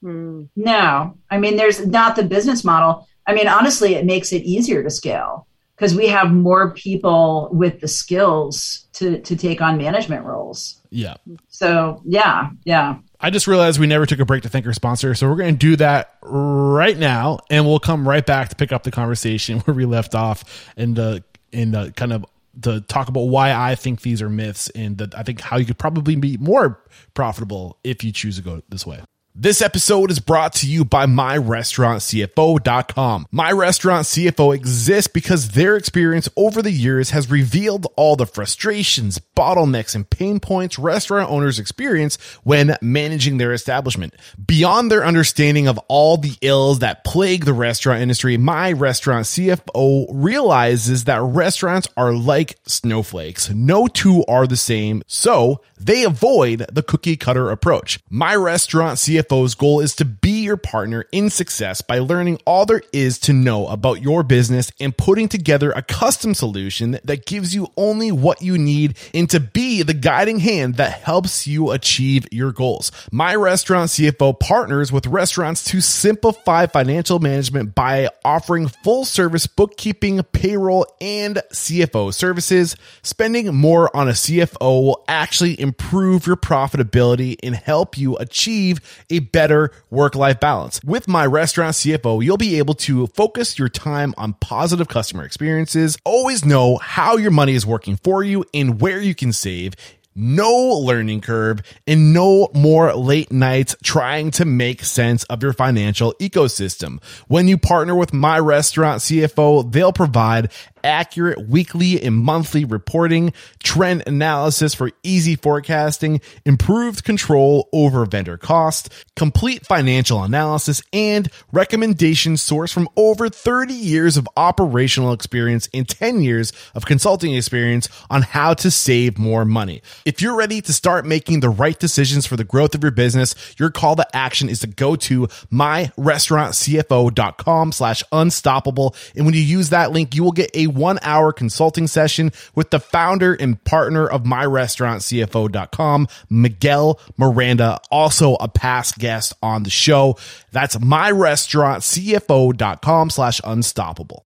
No, I mean, there's not the business model. I mean, honestly, it makes it easier to scale because we have more people with the skills to to take on management roles. Yeah. So yeah, yeah. I just realized we never took a break to thank our sponsor, so we're going to do that right now, and we'll come right back to pick up the conversation [laughs] where we left off, and uh, the in the uh, kind of to talk about why I think these are myths, and that I think how you could probably be more profitable if you choose to go this way. This episode is brought to you by MyRestaurantCFO.com. My Restaurant CFO exists because their experience over the years has revealed all the frustrations, bottlenecks, and pain points restaurant owners experience when managing their establishment. Beyond their understanding of all the ills that plague the restaurant industry, My Restaurant CFO realizes that restaurants are like snowflakes. No two are the same, so they avoid the cookie cutter approach. My Restaurant CFO's goal is to be your partner in success by learning all there is to know about your business and putting together a custom solution that gives you only what you need and to be the guiding hand that helps you achieve your goals. My Restaurant CFO partners with restaurants to simplify financial management by offering full service bookkeeping, payroll, and CFO services. Spending more on a CFO will actually improve your profitability and help you achieve a better work life balance. With my restaurant CFO, you'll be able to focus your time on positive customer experiences, always know how your money is working for you and where you can save no learning curve, and no more late nights trying to make sense of your financial ecosystem. When you partner with my restaurant CFO, they'll provide accurate weekly and monthly reporting, trend analysis for easy forecasting, improved control over vendor cost, complete financial analysis, and recommendations sourced from over 30 years of operational experience and 10 years of consulting experience on how to save more money. If you're ready to start making the right decisions for the growth of your business, your call to action is to go to myrestaurantcfo.com slash unstoppable. And when you use that link, you will get a one hour consulting session with the founder and partner of myrestaurantcfo.com, Miguel Miranda, also a past guest on the show. That's myrestaurantcfo.com slash unstoppable.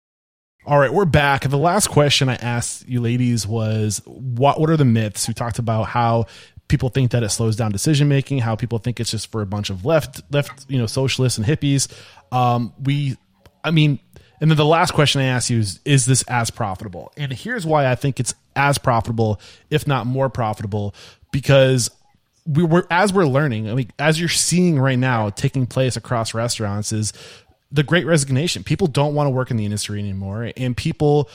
All right, we're back. The last question I asked you ladies was what what are the myths? We talked about how people think that it slows down decision making, how people think it's just for a bunch of left left, you know, socialists and hippies. Um, we I mean, and then the last question I ask you is, is this as profitable? And here's why I think it's as profitable, if not more profitable, because we were as we're learning, I mean, as you're seeing right now taking place across restaurants is the great resignation. People don't want to work in the industry anymore, and people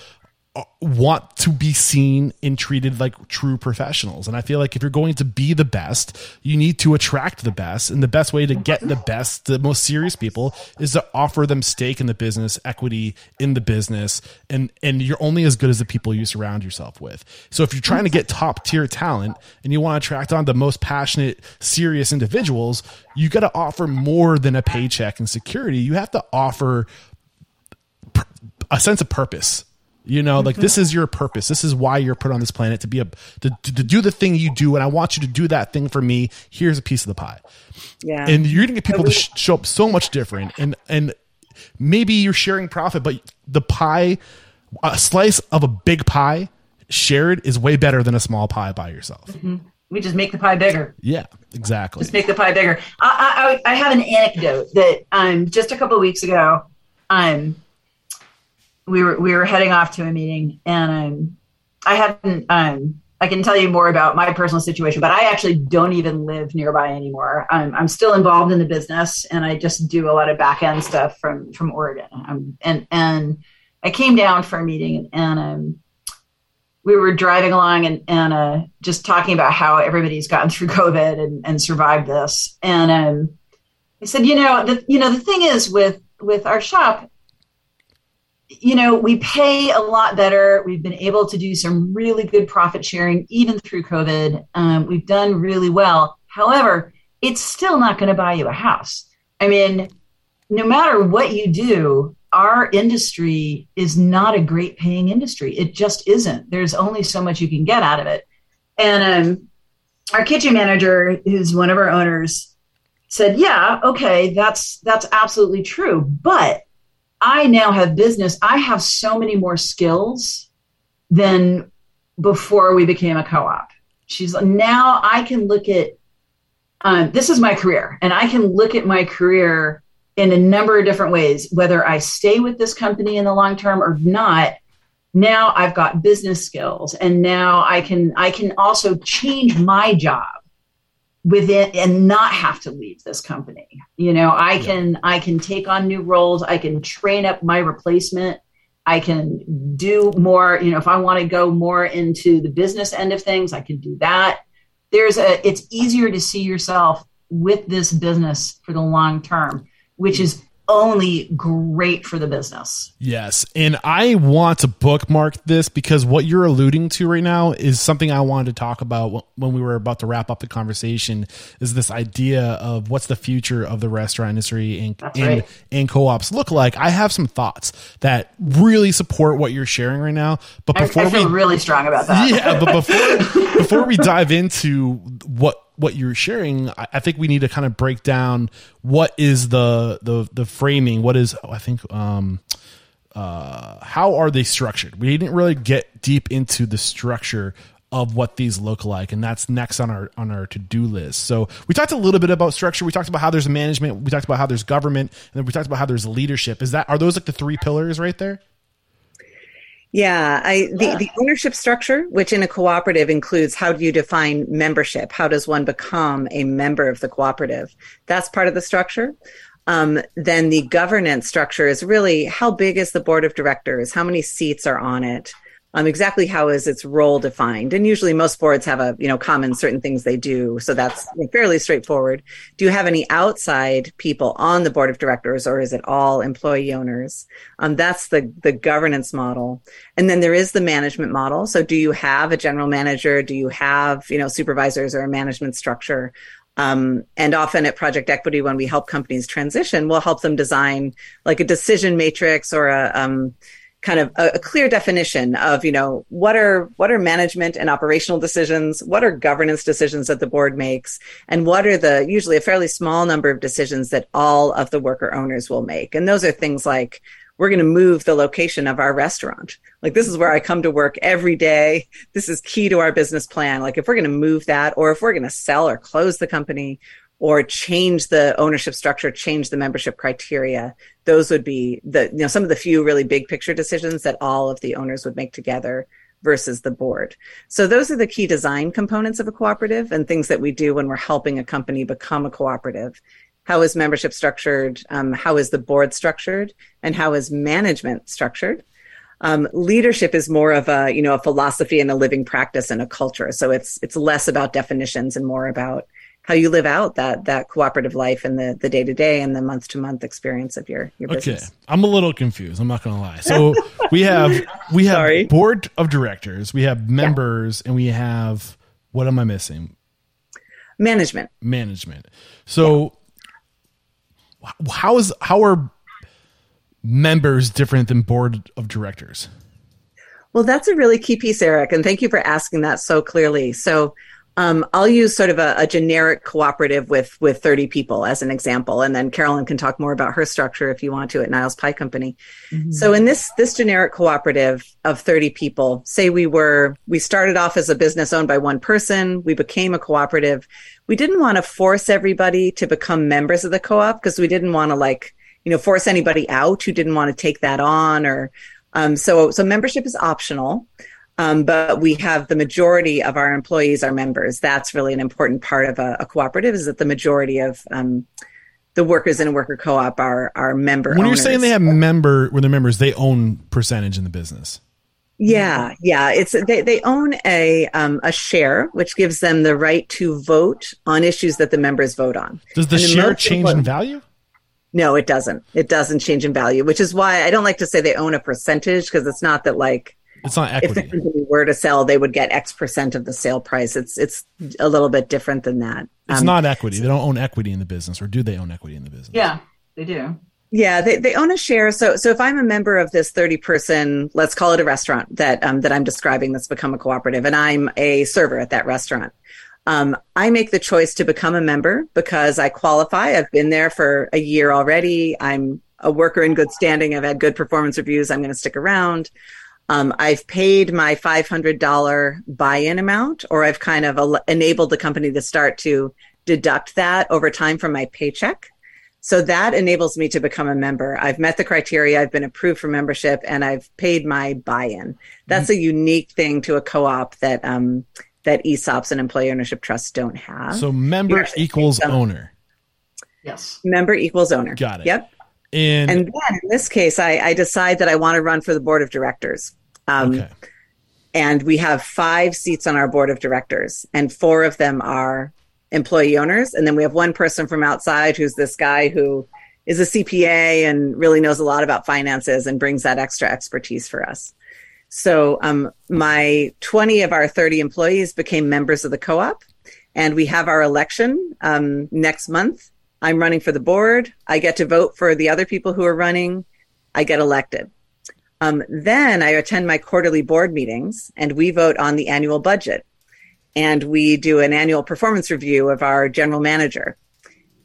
want to be seen and treated like true professionals. And I feel like if you're going to be the best, you need to attract the best. And the best way to get the best, the most serious people is to offer them stake in the business, equity in the business. And, and you're only as good as the people you surround yourself with. So if you're trying to get top tier talent and you want to attract on the most passionate, serious individuals, you got to offer more than a paycheck and security. You have to offer a sense of purpose you know, like this is your purpose. This is why you're put on this planet to be a to, to, to, do the thing you do, and I want you to do that thing for me. Here's a piece of the pie. Yeah, and you're gonna get people to sh- show up so much different, and and maybe you're sharing profit, but the pie, a slice of a big pie shared is way better than a small pie by yourself. Mm-hmm. We just make the pie bigger. Yeah, exactly. Just make the pie bigger. I I, I have an anecdote that um just a couple weeks ago, um we were we were heading off to a meeting, and um, I hadn't. Um, I can tell you more about my personal situation, but I actually don't even live nearby anymore. I'm, I'm still involved in the business, and I just do a lot of back end stuff from from Oregon. Um, and and I came down for a meeting, and um, we were driving along and, and uh, just talking about how everybody's gotten through [laughs] COVID and, and survived this. And um, I said, you know, the you know the thing is with with our shop, you know, we pay a lot better. We've been able to do some really good profit sharing, even through COVID. Um, we've done really well. However, it's still not going to buy you a house. I mean, no matter what you do, our industry is not a great paying industry. It just isn't. There's only so much you can get out of it. And um, our kitchen manager, who's one of our owners, said, "Yeah, okay, that's that's absolutely true, but I now have business. I have so many more skills than before we became a co-op." She's now I can look at um, this is my career, and I can look at my career in a number of different ways, whether I stay with this company in the long term or not. Now I've got business skills, and now I can I can also change my job within and not have to leave this company. You know i can i can take on new roles. I can train up my replacement. I can do more you know if i want to go more into the business end of things i can do that. There's a it's easier to see yourself with this business for the long term which is only great for the business. Yes. And I want to bookmark this because what you're alluding to right now is something I wanted to talk about when we were about to wrap up the conversation is this idea of what's the future of the restaurant industry and and, right. and, co-ops look like. I have some thoughts that really support what you're sharing right now. But before I, I feel we, really strong about that. [laughs] Yeah, but before [laughs] before we dive into what what you're sharing, I, I, think we need to kind of break down what is the the the framing. What is I think um uh how are they structured? We didn't really get deep into the structure of what these look like and that's next on our on our to-do list. So we talked a little bit about structure. We talked about how there's management. We talked about how there's government. And then we talked about how there's leadership. Is that are those like the three pillars right there yeah, I the, the ownership structure, which in a cooperative includes how do you define membership? How does one become a member of the cooperative? That's part of the structure. Um, then the governance structure is really how big is the board of directors? How many seats are on it? Um, exactly how is its role defined? And usually most boards have a you know common certain things they do. So that's fairly straightforward. Do you have any outside people on the board of directors or is it all employee owners? Um, that's the the governance model. And then there is the management model. So do you have a general manager? Do you have you know supervisors or a management structure? Um, and often at Project Equity, when we help companies transition, we'll help them design like a decision matrix or a, um, kind of a, a, clear definition of you know what are what are management and operational decisions? What are governance decisions that the board makes? And what are the usually a fairly small number of decisions that all of the worker owners will make? And those are things like we're going to move the location of our restaurant. Like this is where i come to work every day. This is key to our business plan. Like if we're going to move that or if we're going to sell or close the company or change the ownership structure, change the membership criteria. Those would be the, you know, some of the few really big picture decisions that all of the owners would make together versus the board. So those are the key design components of a cooperative and things that we do when we're helping a company become a cooperative. How is membership structured? Um, how is the board structured? And how is management structured? Um, leadership is more of a you know a philosophy and a living practice and a culture. So it's it's less about definitions and more about how you live out that that cooperative life and the the day to day and the month to month experience of your your business. Okay, I'm a little confused. I'm not going to lie. So we have [laughs] we have Sorry. board of directors, we have members, yeah. and we have what am I missing? Management. Management. So yeah. how is how are members different than board of directors? Well, that's a really key piece, Eric, and thank you for asking that so clearly. So um, I'll use sort of a, a, generic cooperative with with 30 people as an example, and then Carolyn can talk more about her structure if you want to at Niles Pie Company. Mm-hmm. So in this this generic cooperative of 30 people, say we were we started off as a business owned by one person, we became a cooperative. We didn't want to force everybody to become members of the co-op because we didn't want to like you know force anybody out who didn't want to take that on or um, so so membership is optional. Um, but we have the majority of our employees are members. That's really an important part of a, a cooperative is that the majority of um, the workers in a worker co-op are are member. Members. When owners. you're saying they have member, when they're members, they own percentage in the business. Yeah, yeah. It's they, they own a um, a share, which gives them the right to vote on issues that the members vote on. Does the, the share change in value? No, it doesn't. It doesn't change in value, which is why I don't like to say they own a percentage because it's not that like it's not equity. If the company were to sell, they would get X percent of the sale price. It's it's a little bit different than that. it's Um, not equity. They don't own equity in the business, or do they own equity in the business? Yeah, they do. Yeah, they, they own a share. So so if I'm a member of this 30 person, let's call it a restaurant that um, that I'm describing that's become a cooperative, and I'm a server at that restaurant. Um, I make the choice to become a member because I qualify. I've been there for a year already. I'm a worker in good standing. I've had good performance reviews. I'm going to stick around. Um, I've paid my $500 buy-in amount, or I've kind of el- enabled the company to start to deduct that over time from my paycheck. So that enables me to become a member. I've met the criteria. I've been approved for membership and I've paid my buy-in. That's a unique thing to a co-op that, um, that ESOPs and employee ownership trusts don't have. So member You're equals owner. Yes. member equals owner. Got it. Yep. And, And then in this case, I, I decide that I want to run for the board of directors. Um, okay. and we have five seats on our board of directors and four of them are employee owners and then we have one person from outside who's this guy who is a cpa and really knows a lot about finances and brings that extra expertise for us so um, my 20 of our 30 employees became members of the co-op and we have our election um, next month i'm running for the board i get to vote for the other people who are running i get elected um, then I attend my quarterly board meetings and we vote on the annual budget. And we do an annual performance review of our general manager.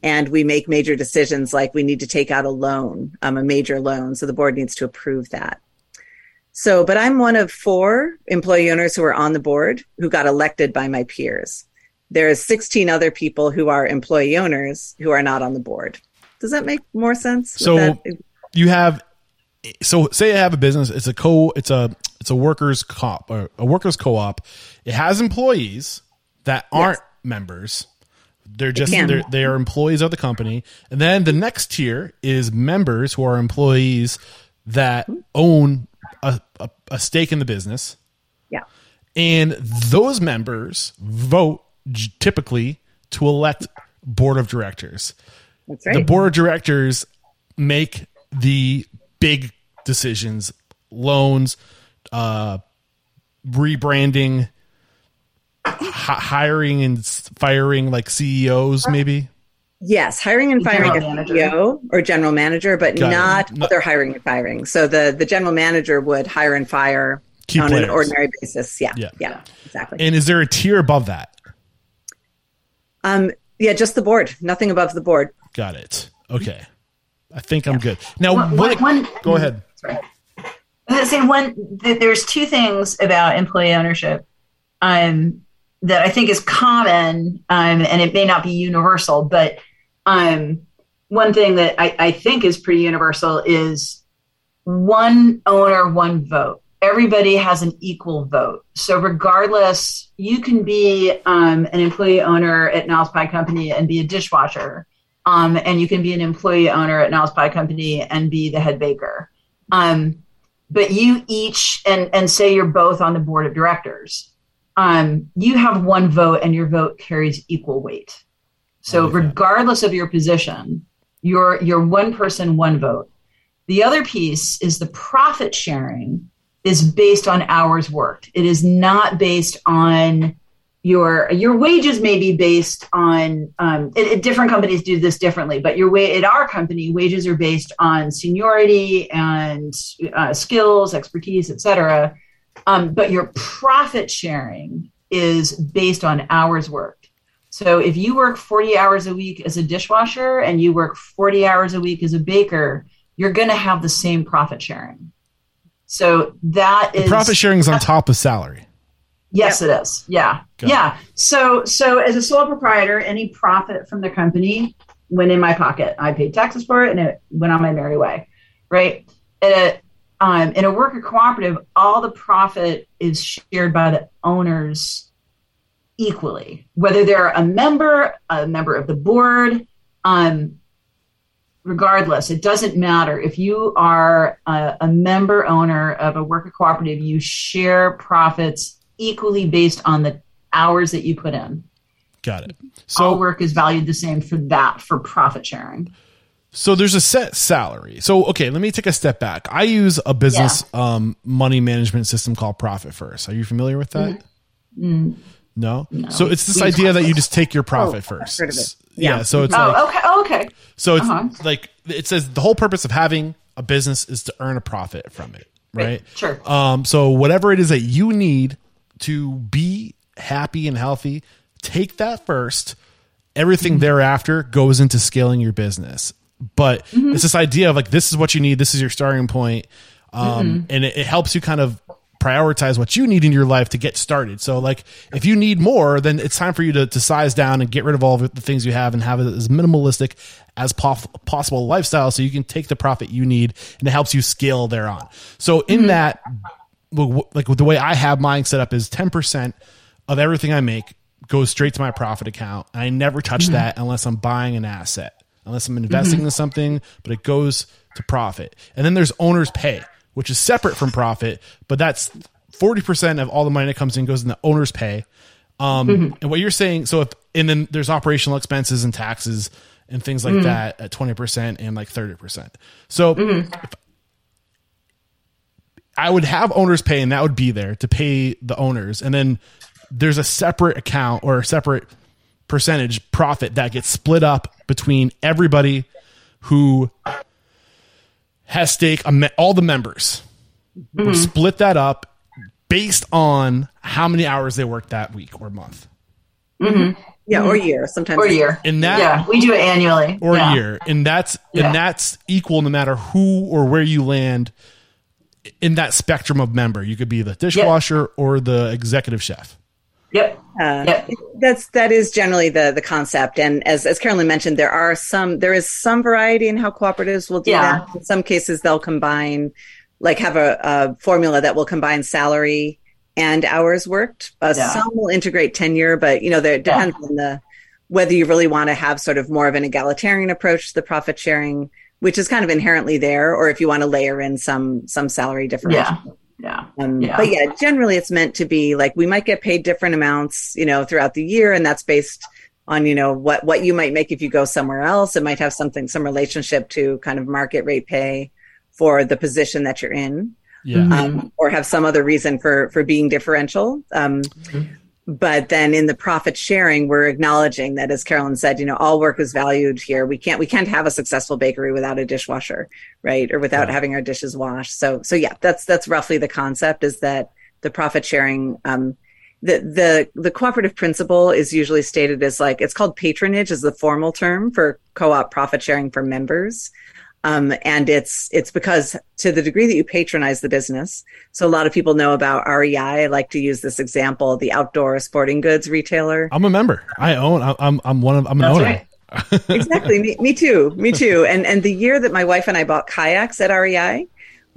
And we make major decisions like we need to take out a loan, um, a major loan. So the board needs to approve that. So, but I'm one of four employee owners who are on the board who got elected by my peers. There's 16 other people who are employee owners who are not on the board. Does that make more sense? So that? you have so say I have a business. It's a co. It's a it's a workers co-op or a workers co-op. It has employees that aren't members. They're just they're, they are employees of the company, and then the next tier is members who are employees that hmm. own a, a, a stake in the business, yeah. and those members vote typically to elect board of directors That's right. the board of directors make the big decisions loans uh rebranding hi- hiring and firing like ceos maybe Yes, hiring and firing General a manager. CEO or general manager, but Got not No- other hiring and firing. So the the general manager would hire and fire Key on players. an ordinary basis. Yeah, Yeah. yeah, exactly. and is there a tier above that um, yeah, just the board, nothing above the board. got it okay i think i'm good now One- what- one- go ahead Sorry. I was say one. There's two things about employee ownership um, that I think is common, um, and it may not be universal, but um, one thing that I, I think is pretty universal is one owner, one vote. Everybody has an equal vote. So regardless, you can be um, an employee owner at Niles Pie Company and be a dishwasher, um, and you can be an employee owner at Niles Pie Company and be the head baker. Um, but you each and and say you're both on the board of directors um, you have one vote and your vote carries equal weight so regardless of your position you're you're one person one vote the other piece is the profit sharing is based on hours worked. It is not based on your your wages may be based on um, it, it- different companies do this differently but your way at our company wages are based on seniority and uh, skills expertise etc um, but your profit sharing is based on hours worked. So if you work 40 hours a week as a dishwasher and you work 40 hours a week as a baker you're going to have the same profit sharing so that is profit sharing is on top of salary Yes, it is. Yeah. Got it. yeah. So so as a sole proprietor, any profit from the company went in my pocket. I paid taxes for it and it went on my merry way. Right. In a, um, in a worker cooperative, all the profit is shared by the owners equally, whether they're a member, a member of the board, um, regardless, it doesn't matter. If you are a, a member owner of a worker cooperative, you share profits equally based on the hours that you put in. got it All so work is valued the same for that for profit sharing. So there's a set salary. So okay, let me take a step back. I use a business um, money management system called Profit First. Are you familiar with that? No? So it's this idea that you just take your profit Oh, first. Heard of it. Yeah. Yeah. So it's Oh, like okay. Oh, okay. so it's Uh-huh. like it says the whole purpose of having a business is to earn a profit from it, right? Sure. Um, so whatever it is that you need to be happy and healthy, take that first. Everything Mm-hmm. thereafter goes into scaling your business. But Mm-hmm. it's this idea of like this is what you need, this is your starting point, um, Mm-hmm. and it, it helps you kind of prioritize what you need in your life to get started. So like if you need more, then it's time for you to, to size down and get rid of all of the things you have and have it as minimalistic as pof- possible lifestyle so you can take the profit you need and it helps you scale thereon. So in mm-hmm. that w- w- like the way I have mine set up is 10% of everything I make goes straight to my profit account. I never touch mm-hmm. that unless I'm buying an asset, unless I'm mm-hmm. investing in something, but it goes to profit. And then there's owner's pay, which is separate from profit, but that's 40% of all the money that comes in goes in the owner's pay. Um, mm-hmm. and what you're saying, so if, and then there's operational expenses and taxes and things like mm-hmm. that at 20% and like 30%. So mm-hmm. if I would have owners pay, and that would be there to pay the owners. And then there's a separate account or a separate percentage profit that gets split up between everybody who has stake, a me- all the members. We mm-hmm. split that up based on how many hours they worked that week or month. Mm-hmm. Yeah, or mm-hmm. year. Sometimes Or year. In that- yeah, we do it annually. or yeah. year, and that's Yeah. and that's equal no matter who or where you land in that spectrum of member. You could be the dishwasher or the executive chef. Yep. Uh, Yep. That's that is generally the the concept, and as as Carolyn mentioned, there are some there is some variety in how cooperatives will do Yeah. that. In some cases, they'll combine, like have a, a formula that will combine salary and hours worked. Uh, Yeah. Some will integrate tenure, but you know, there it Yeah. depends on the whether you really want to have sort of more of an egalitarian approach to the profit sharing, which is kind of inherently there, or if you want to layer in some some salary differential. Yeah. Yeah. Um, Yeah. But yeah, generally it's meant to be like we might get paid different amounts, you know, throughout the year, and that's based on you know what what you might make if you go somewhere else. It might have something some relationship to kind of market rate pay for the position that you're in, Yeah. Mm-hmm. um, or have some other reason for for being differential. Um, But then in the profit sharing, we're acknowledging that, as Carolyn said, you know, all work is valued here. We can't we can't have a successful bakery without a dishwasher, right? Or without Yeah. having our dishes washed. So so yeah, that's that's roughly the concept. Is that the profit sharing? Um, the the the cooperative principle is usually stated as like it's called patronage is the formal term for co-op profit sharing for members. Um, and it's it's because to the degree that you patronize the business. So a lot of people know about REI. I like to use this example: the outdoor sporting goods retailer. I'm a member. I own. I'm. I'm one of. I'm an That's owner. right. exactly. Me, me too. Me too. And and the year that my wife and I bought kayaks at REI,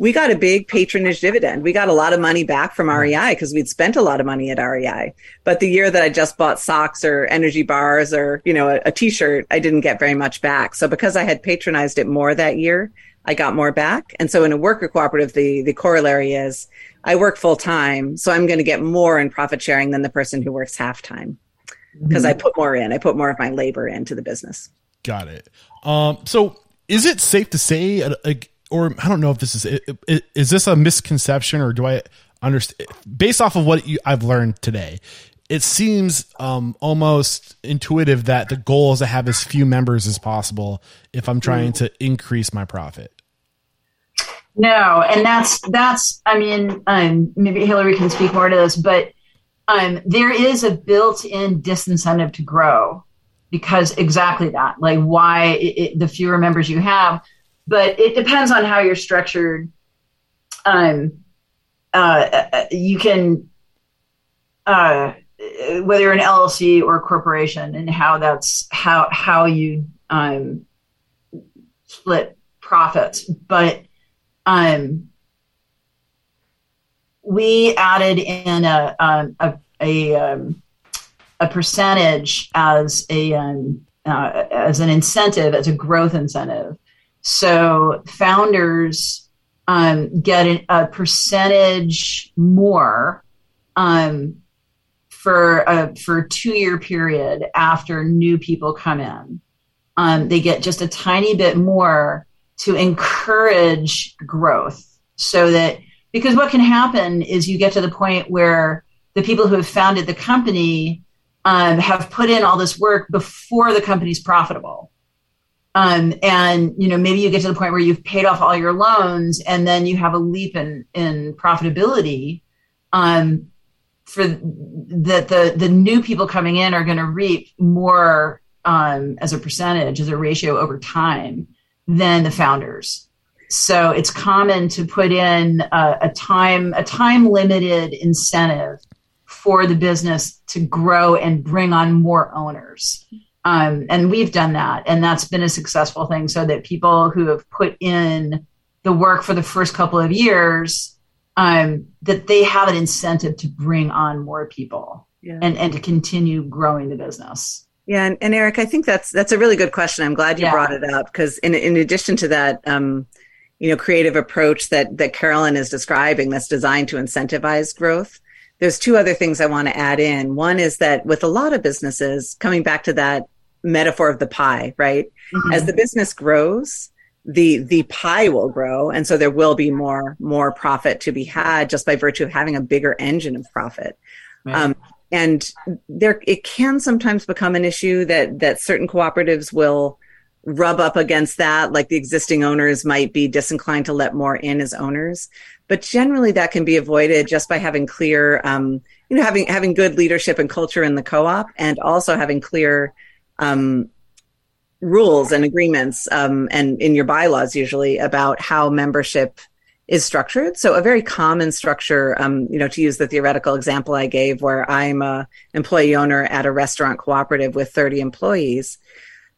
we got a big patronage dividend. We got a lot of money back from REI because we'd spent a lot of money at REI. But the year that I just bought socks or energy bars or you know a, a t-shirt, I didn't get very much back. So because I had patronized it more that year, I got more back. And so in a worker cooperative, the the corollary is I work full time, so I'm going to get more in profit sharing than the person who works half time because I put more in. I put more of my labor into the business. Got it. Um. So is it safe to say, or I don't know if this is is this a misconception or do I understand based off of what you, I've learned today? It seems um, almost intuitive that the goal is to have as few members as possible if I'm trying to increase my profit. No, and that's that's. I mean, um, maybe Hilary can speak more to this, but um, there is a built-in disincentive to grow because exactly that. Like, why it, it, the fewer members you have, but it depends on how you're structured. Um, uh, you can, uh, whether you're an LLC or a corporation, and how that's how how you um, split profits, but um, we added in a um, a a, um, a percentage as a um, uh, as an incentive, as a growth incentive. So founders um, get a, percentage more um, for a for two year period after new people come in. Um, they get just a tiny bit more to encourage growth so that because what can happen is you get to the point where the people who have founded the company um, have put in all this work before the company's profitable. Um, and you know maybe you get to the point where you've paid off all your loans and then you have a leap in in profitability um, for that the the new people coming in are going to reap more um, as a percentage as a ratio over time than the founders. So it's common to put in a, a time a time limited incentive for the business to grow and bring on more owners um, and we've done that and that's been a successful thing so that people who have put in the work for the first couple of years um, that they have an incentive to bring on more people yeah. and, and to continue growing the business. Yeah, and, and, Eric, I think that's that's a really good question. I'm glad you yeah. brought it up because in in addition to that, um, you know, creative approach that that Carolyn is describing that's designed to incentivize growth. There's two other things I want to add in. One is that with a lot of businesses, coming back to that metaphor of the pie, right? Mm-hmm. As the business grows, the the pie will grow and so there will be more more profit to be had just by virtue of having a bigger engine of profit right. um, and there it can sometimes become an issue that that certain cooperatives will rub up against that like the existing owners might be disinclined to let more in as owners but generally that can be avoided just by having clear um, you know having having good leadership and culture in the co-op and also having clear um, rules and agreements um, and in your bylaws usually about how membership is structured. So a very common structure, um, you know, to use the theoretical example I gave, where I'm a employee owner at a restaurant cooperative with 30 employees.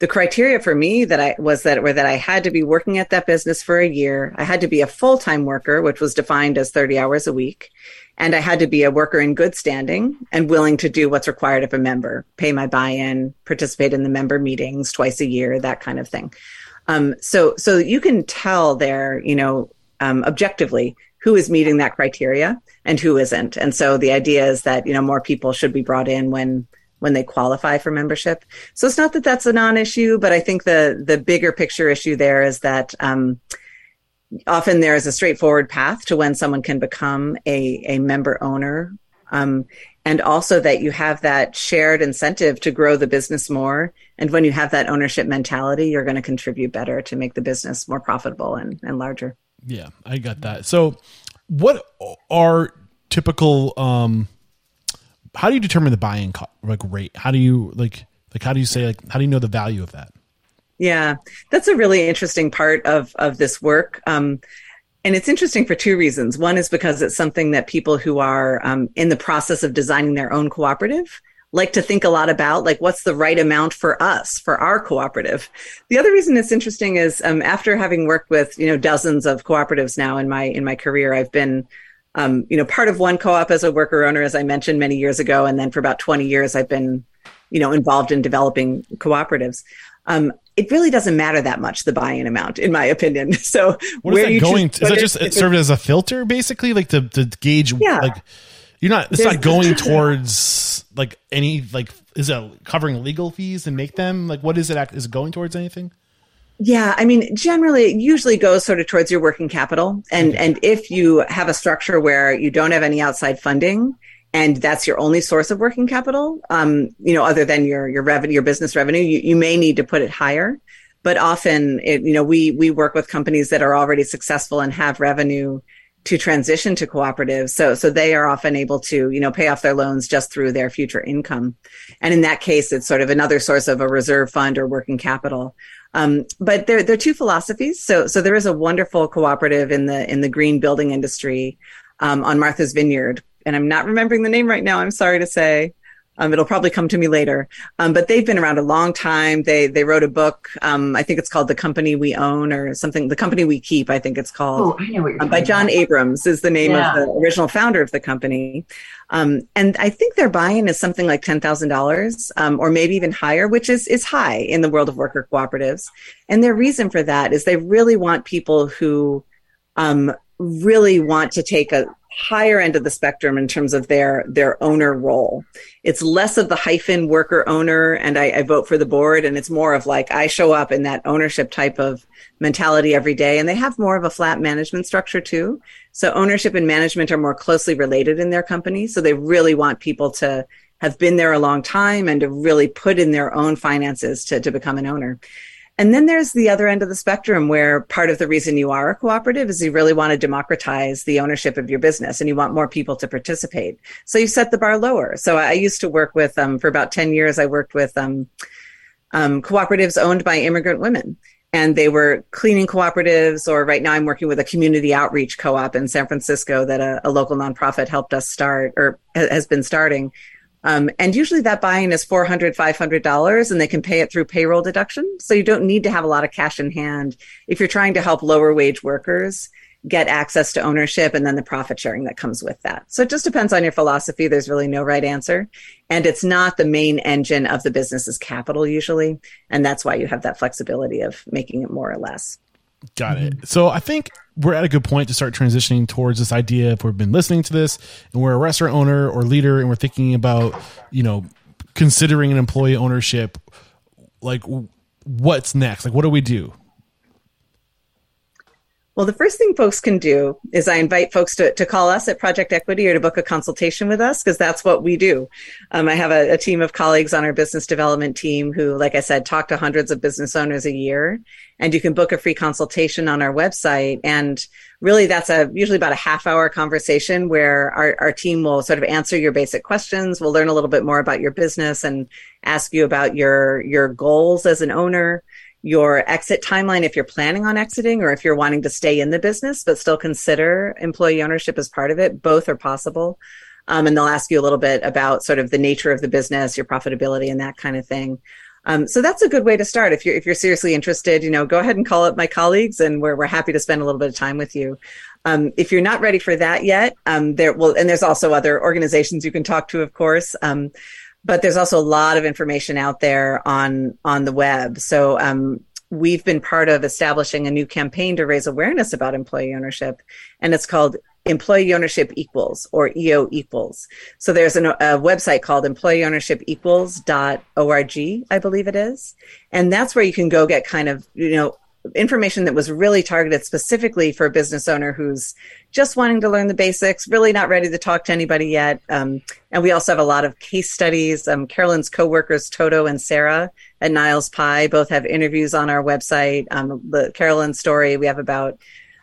The criteria for me that I was that were that I had to be working at that business for a year. I had to be a full time worker, which was defined as 30 hours a week. And I had to be a worker in good standing and willing to do what's required of a member, pay my buy-in, participate in the member meetings twice a year, that kind of thing. Um, so, so you can tell there, you know, um, objectively who is meeting that criteria and who isn't. And so the idea is that, you know, more people should be brought in when, when they qualify for membership. So it's not that that's a non-issue, but I think the, the bigger picture issue there is that, um, often there is a straightforward path to when someone can become a, a member owner. Um, and also that you have that shared incentive to grow the business more. And when you have that ownership mentality, you're going to contribute better to make the business more profitable and, and larger. Yeah, I got that. So, what are typical? Um, how do you determine the buy-in co- like rate? How do you like like how do you say like how do you know the value of that? Yeah, that's a really interesting part of of this work. Um, and it's interesting for two reasons. One is because it's something that people who are um, in the process of designing their own cooperative like to think a lot about, like what's the right amount for us, for our cooperative. The other reason it's interesting is um, after having worked with you know dozens of cooperatives now in my in my career, I've been um, you know part of one co-op as a worker owner, as I mentioned many years ago, and then for about twenty years I've been you know involved in developing cooperatives. Um, it really doesn't matter that much the buy-in amount, in my opinion. [laughs] So what is that going? Is that just it, served as a filter, basically, like to, to gauge? Yeah. Like you're not. It's There's, not going [laughs] towards like any like. Is it covering legal fees and make them like? What is it? Is it going towards anything? Yeah, I mean, generally, it usually goes sort of towards your working capital, and okay. and if you have a structure where you don't have any outside funding, and that's your only source of working capital, um, you know, other than your your revenue, your business revenue, you, you may need to put it higher. But often, it, you know, we we work with companies that are already successful and have revenue to transition to cooperatives. So so they are often able to you know pay off their loans just through their future income, and in that case, it's sort of another source of a reserve fund or working capital. Um, but there, there are two philosophies. So, so there is a wonderful cooperative in the in the green building industry um, on Martha's Vineyard and I'm not remembering the name right now. I'm sorry to say. Um, it'll probably come to me later. Um, but they've been around a long time. They they wrote a book. Um, I think it's called "The Company We Own" or something. "The Company We Keep." I think it's called. Oh, I know what you're um, by John about. Abrams is the name yeah. of the original founder of the company. Um, and I think their buy-in is something like ten thousand um, dollars, or maybe even higher, which is is high in the world of worker cooperatives. And their reason for that is they really want people who really want to take a higher end of the spectrum in terms of their their owner role. It's less of the hyphen worker owner and I, I, vote for the board, and it's more of like I show up in that ownership type of mentality every day. And they have more of a flat management structure too. So ownership and management are more closely related in their company. So they really want people to have been there a long time and to really put in their own finances to, to become an owner. And then there's the other end of the spectrum where part of the reason you are a cooperative is you really want to democratize the ownership of your business and you want more people to participate. So you set the bar lower. So I used to work with, um, for about 10 years, I worked with, um, um, cooperatives owned by immigrant women. And they were cleaning cooperatives, or right now I'm working with a community outreach co-op in San Francisco that a, a local nonprofit helped us start or has been starting um, and usually that buy-in is $400, $500 and they can pay it through payroll deduction. So you don't need to have a lot of cash in hand if you're trying to help lower wage workers get access to ownership and then the profit sharing that comes with that. So it just depends on your philosophy. There's really no right answer. And it's not the main engine of the business's capital usually. And that's why you have that flexibility of making it more or less. Got it. Mm-hmm. So I think we're at a good point to start transitioning towards this idea. If we've been listening to this and we're a restaurant owner or leader and we're thinking about, you know, considering an employee ownership, like what's next? Like, what do we do? Well, the first thing folks can do is I invite folks to, to call us at Project Equity or to book a consultation with us because that's what we do. Um, I have a, a, team of colleagues on our business development team who, like I said, talk to hundreds of business owners a year. And you can book a free consultation on our website. And really, that's a usually about a half hour conversation where our, our team will sort of answer your basic questions. We'll learn a little bit more about your business and ask you about your your goals as an owner your exit timeline if you're planning on exiting or if you're wanting to stay in the business but still consider employee ownership as part of it. Both are possible. Um, and they'll ask you a little bit about sort of the nature of the business, your profitability, and that kind of thing. Um, so that's a good way to start. If you're if you're seriously interested, you know, go ahead and call up my colleagues, and we're we're happy to spend a little bit of time with you. Um, if you're not ready for that yet, um, there will, and there's also other organizations you can talk to, of course. Um, but there's also a lot of information out there on on the web. So um, we've been part of establishing a new campaign to raise awareness about employee ownership, and it's called Employee Ownership Equals or EO Equals. So there's an, a website called employeeownershipequals.org, I believe it is, and that's where you can go get kind of you know information that was really targeted specifically for a business owner who's just wanting to learn the basics, really not ready to talk to anybody yet. Um, and we also have a lot of case studies. Um, Carolyn's coworkers, Toto and Sarah at Niles Pie, both have interviews on our website. Um, the Carolyn story, we have about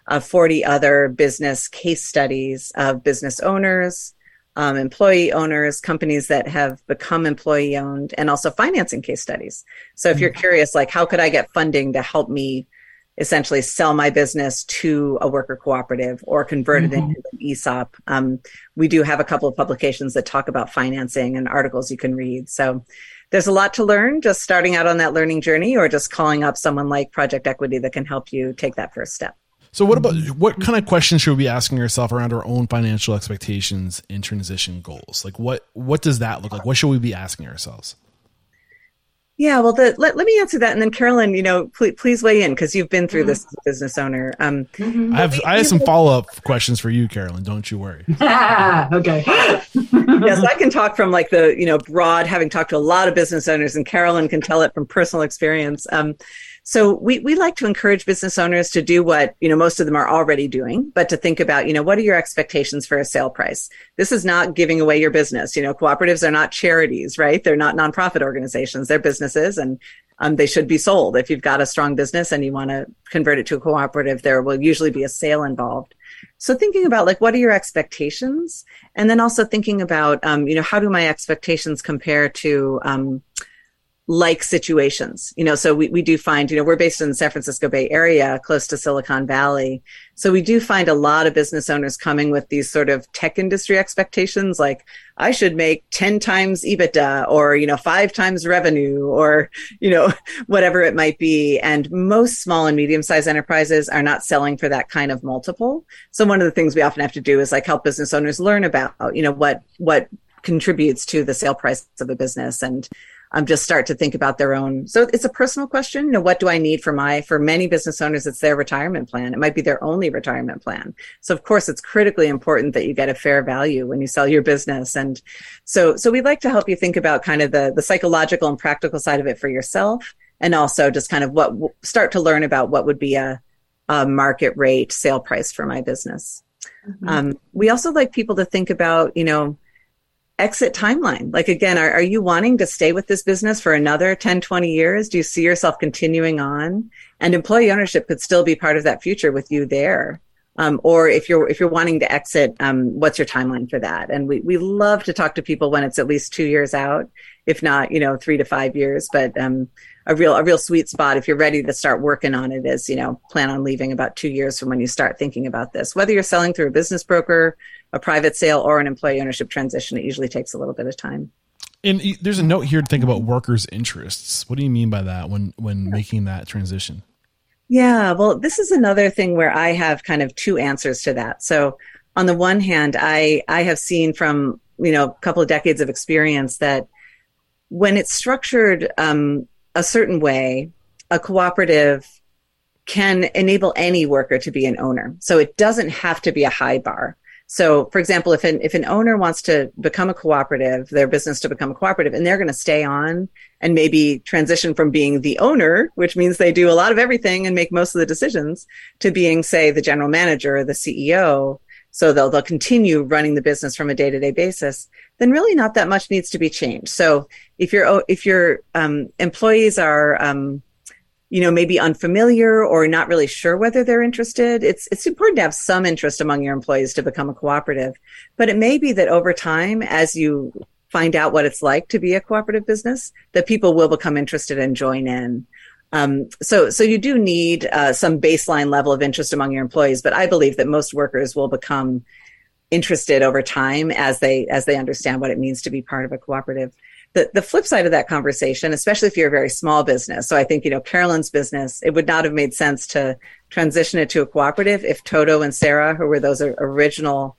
uh, 40 other business case studies of business owners, um, employee owners, companies that have become employee owned, and also financing case studies. So if you're mm-hmm. curious, like, how could I get funding to help me essentially sell my business to a worker cooperative or convert mm-hmm. it into an ESOP? Um, we do have a couple of publications that talk about financing and articles you can read. So there's a lot to learn just starting out on that learning journey or just calling up someone like Project Equity that can help you take that first step. So what about what kind of questions should we be asking ourselves around our own financial expectations and transition goals? Like what what does that look like? What should we be asking ourselves? Yeah, well, the, let, let me answer that, and then Carolyn, you know, please, please weigh in because you've been through mm-hmm. this as a business owner. Um, mm-hmm. I have we, I have some follow up questions for you, Carolyn. Don't you worry. [laughs] okay. yes, I can talk from like the you know broad, having talked to a lot of business owners, and Carolyn can tell it from personal experience. Um, so we, we like to encourage business owners to do what, you know, most of them are already doing, but to think about, you know, what are your expectations for a sale price? This is not giving away your business. You know, cooperatives are not charities, right? They're not nonprofit organizations. They're businesses and um, they should be sold. If you've got a strong business and you want to convert it to a cooperative, there will usually be a sale involved. So thinking about like, what are your expectations? And then also thinking about, um, you know, how do my expectations compare to, um, like situations. You know, so we, we do find, you know, we're based in the San Francisco Bay Area, close to Silicon Valley. So we do find a lot of business owners coming with these sort of tech industry expectations, like I should make 10 times EBITDA or, you know, five times revenue or, you know, [laughs] whatever it might be. And most small and medium sized enterprises are not selling for that kind of multiple. So one of the things we often have to do is like help business owners learn about, you know, what, what contributes to the sale price of a business and um, just start to think about their own. So it's a personal question. You know, what do I need for my, for many business owners, it's their retirement plan. It might be their only retirement plan. So of course, it's critically important that you get a fair value when you sell your business. And so, so we'd like to help you think about kind of the, the psychological and practical side of it for yourself. And also just kind of what start to learn about what would be a, a market rate sale price for my business. Mm-hmm. Um, we also like people to think about, you know, exit timeline. Like again, are, are you wanting to stay with this business for another 10, 20 years? Do you see yourself continuing on? And employee ownership could still be part of that future with you there. Um, or if you're if you're wanting to exit, um, what's your timeline for that? And we we love to talk to people when it's at least two years out, if not you know three to five years. But um, a real a real sweet spot if you're ready to start working on it is you know plan on leaving about two years from when you start thinking about this. Whether you're selling through a business broker, a private sale, or an employee ownership transition, it usually takes a little bit of time. And there's a note here to think about workers' interests. What do you mean by that when when yeah. making that transition? Yeah, well, this is another thing where I have kind of two answers to that. So, on the one hand, I I have seen from you know a couple of decades of experience that when it's structured um, a certain way, a cooperative can enable any worker to be an owner. So it doesn't have to be a high bar. So, for example, if an if an owner wants to become a cooperative, their business to become a cooperative, and they're going to stay on and maybe transition from being the owner, which means they do a lot of everything and make most of the decisions, to being, say, the general manager or the CEO. So they'll they'll continue running the business from a day to day basis. Then really not that much needs to be changed. So if your if your um, employees are um, you know, maybe unfamiliar or not really sure whether they're interested. It's it's important to have some interest among your employees to become a cooperative. But it may be that over time, as you find out what it's like to be a cooperative business, that people will become interested and join in. Um, so, so you do need uh, some baseline level of interest among your employees, but I believe that most workers will become interested over time as they as they understand what it means to be part of a cooperative the, the flip side of that conversation, especially if you're a very small business. So I think, you know, Carolyn's business, it would not have made sense to transition it to a cooperative if Toto and Sarah, who were those original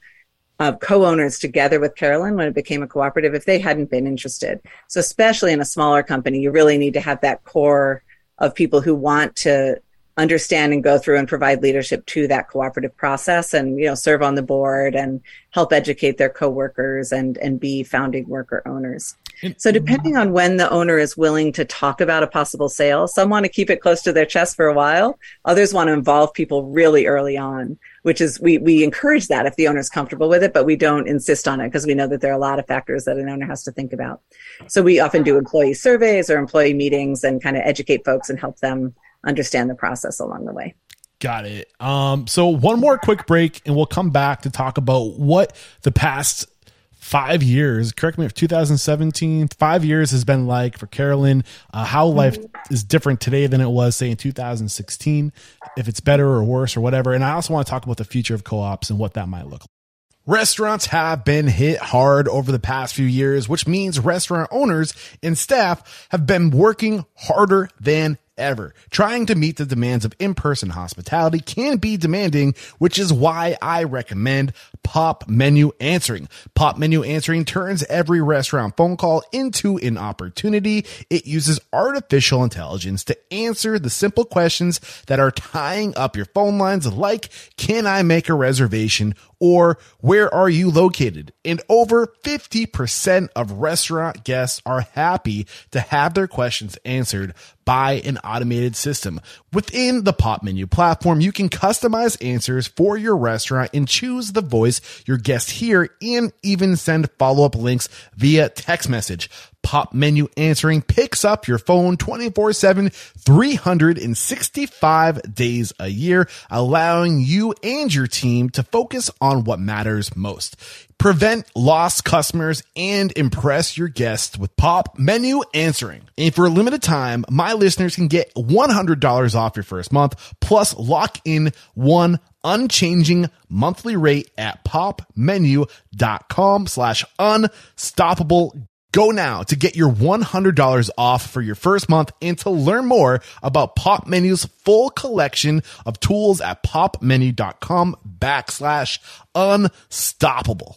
uh, co-owners together with Carolyn when it became a cooperative, if they hadn't been interested. So especially in a smaller company, you really need to have that core of people who want to understand and go through and provide leadership to that cooperative process and you know serve on the board and help educate their coworkers and and be founding worker owners. So depending on when the owner is willing to talk about a possible sale some want to keep it close to their chest for a while others want to involve people really early on which is we we encourage that if the owner is comfortable with it but we don't insist on it because we know that there are a lot of factors that an owner has to think about. So we often do employee surveys or employee meetings and kind of educate folks and help them understand the process along the way. Got it. Um, so one more quick break and we'll come back to talk about what the past five years, correct me if 2017, five years has been like for Carolyn, uh, how life is different today than it was, say, in 2016, if it's better or worse or whatever. And I also want to talk about the future of co ops and what that might look like. Restaurants have been hit hard over the past few years, which means restaurant owners and staff have been working harder than ever. Trying to meet the demands of in-person hospitality can be demanding, which is why I recommend Popmenu Answering. Popmenu Answering turns every restaurant phone call into an opportunity. It uses artificial intelligence to answer the simple questions that are tying up your phone lines like, can I make a reservation or where are you located? And over 50% of restaurant guests are happy to have their questions answered by an automated system. Within the Popmenu platform, you can customize answers for your restaurant and choose the voice your guests hear and even send follow-up links via text message. Popmenu Answering picks up your phone 24-7, 365 days a year, allowing you and your team to focus on what matters most. Prevent lost customers and impress your guests with Popmenu Answering. And for a limited time, my listeners can get $100 off your first month plus lock in one unchanging monthly rate at popmenu.com slash unstoppable Go now to get your $100 off for your first month and to learn more about Popmenu's full collection of tools at popmenu.com backslash unstoppable.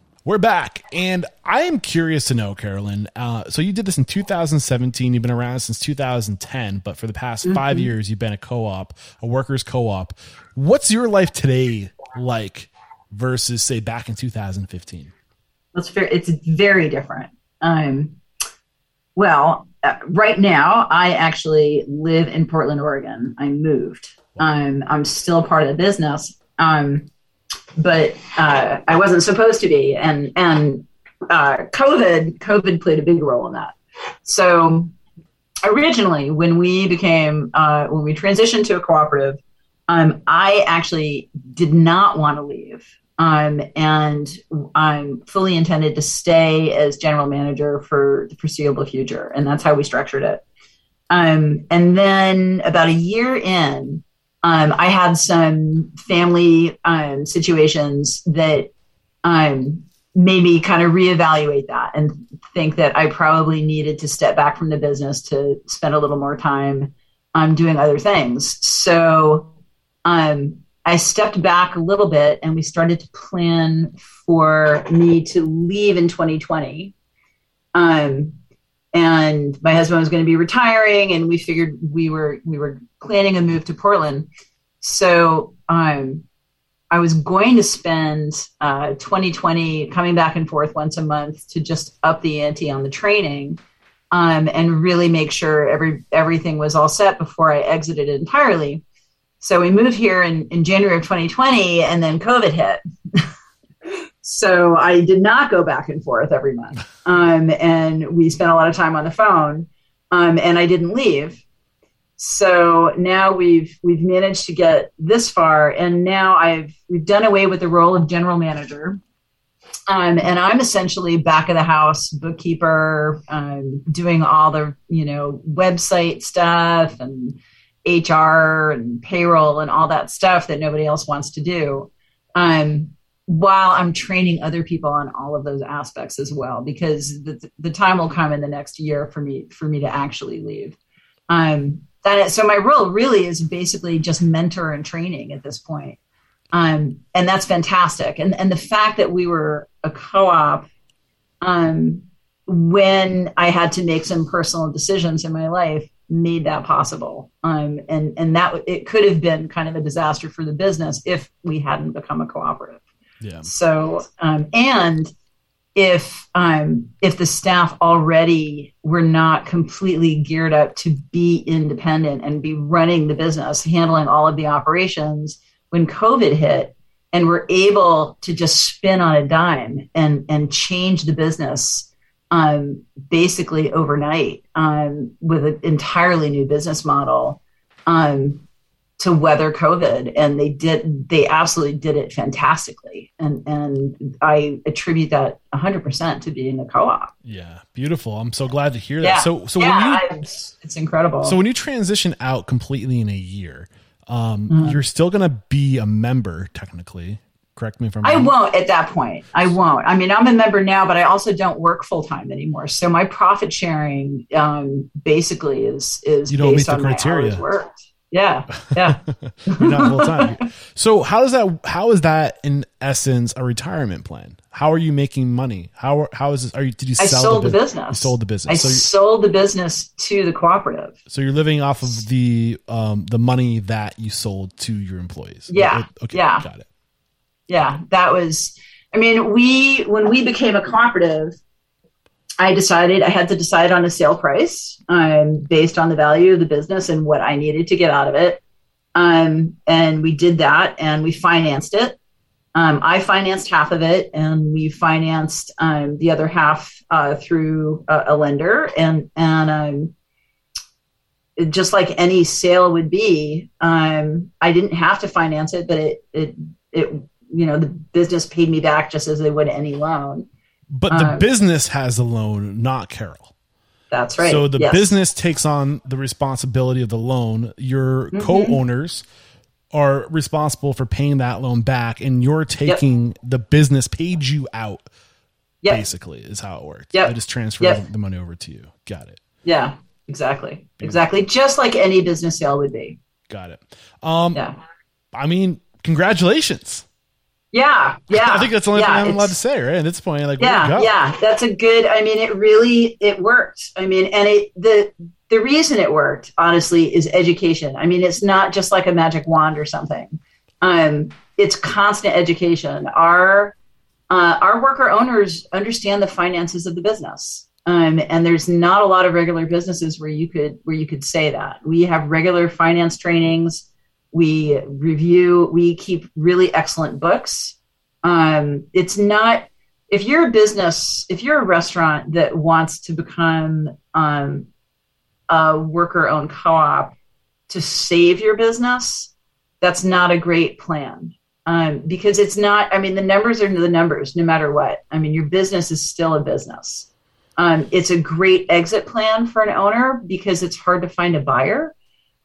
We're back, and I am curious to know, Carolyn. Uh, so you did this in 2017. You've been around since 2010, but for the past mm-hmm. five years, you've been a co-op, a workers' co-op. What's your life today like versus, say, back in 2015? It's very, it's very different. Um, well, uh, right now, I actually live in Portland, Oregon. I moved. Um, I'm still part of the business. Um, but uh, I wasn't supposed to be, and and uh, COVID COVID played a big role in that. So originally, when we became uh, when we transitioned to a cooperative, um, I actually did not want to leave. Um, and I'm fully intended to stay as general manager for the foreseeable future, and that's how we structured it. Um, and then about a year in, um, I had some family um, situations that um, made me kind of reevaluate that and think that I probably needed to step back from the business to spend a little more time um, doing other things. So um, I stepped back a little bit and we started to plan for me to leave in 2020. Um, and my husband was going to be retiring and we figured we were we were planning a move to portland so um, i was going to spend uh, 2020 coming back and forth once a month to just up the ante on the training um, and really make sure every everything was all set before i exited entirely so we moved here in, in january of 2020 and then covid hit [laughs] So I did not go back and forth every month. [laughs] Um, and we spent a lot of time on the phone. Um, and I didn't leave. So now we've we've managed to get this far, and now I've we've done away with the role of general manager, um, and I'm essentially back of the house bookkeeper, um, doing all the you know website stuff and HR and payroll and all that stuff that nobody else wants to do. Um, while I'm training other people on all of those aspects as well, because the, the time will come in the next year for me for me to actually leave. Um, that is, so my role really is basically just mentor and training at this point, um, and that's fantastic. And and the fact that we were a co-op, um, when I had to make some personal decisions in my life, made that possible. Um, and and that it could have been kind of a disaster for the business if we hadn't become a cooperative. Yeah. So, um, and if um, if the staff already were not completely geared up to be independent and be running the business, handling all of the operations, when COVID hit, and were able to just spin on a dime and and change the business um, basically overnight um, with an entirely new business model. Um, to weather COVID, and they did. They absolutely did it fantastically, and and I attribute that 100 percent to being a co-op. Yeah, beautiful. I'm so glad to hear that. Yeah. So so yeah, when you, it's, it's, incredible. So when you transition out completely in a year, um, mm-hmm. you're still going to be a member technically. Correct me if I'm wrong. I won't at that point. I won't. I mean, I'm a member now, but I also don't work full time anymore. So my profit sharing um, basically is is you don't meet the criteria. worked. Yeah, yeah. [laughs] You're not full time. So how does that? How is that in essence a retirement plan? How are you making money? How how is this? Are you did you? I sold the, business. You sold the business. I so sold the business to the cooperative. So you're living off of the um the money that you sold to your employees. Yeah. Okay. Yeah. Got it. yeah, that was. I mean, we when we became a cooperative, I decided I had to decide on a sale price um, based on the value of the business and what I needed to get out of it. Um, and we did that, and we financed it. Um, I financed half of it, and we financed um, the other half uh, through a, a, lender. And and um, just like any sale would be, um, I didn't have to finance it, but it it it you know the business paid me back just as they would any loan. But the um, business has the loan, not Carol. That's right. So the yes. business takes on the responsibility of the loan. Your mm-hmm. co-owners are responsible for paying that loan back, and you're taking yep. the business paid you out. Yep. Basically, is how it works. Yeah, I just transferred yep. the money over to you. Got it. Yeah, exactly, exactly. Just like any business sale would be. Got it. Um, yeah. I mean, congratulations. Yeah, yeah. I think that's the only yeah, thing I'm allowed to say, right? At this point, like, yeah, yeah. That's a good. I mean, it really it worked. I mean, and it the the reason it worked, honestly, is education. I mean, it's not just like a magic wand or something. Um, it's constant education. Our uh, our worker owners understand the finances of the business. Um, and there's not a lot of regular businesses where you could where you could say that we have regular finance trainings we review we keep really excellent books. Um, it's not if you're a business if you're a restaurant that wants to become um, a worker owned co-op to save your business that's not a great plan. Um, because it's not i mean the numbers are the numbers no matter what. I mean your business is still a business. Um, it's a great exit plan for an owner because it's hard to find a buyer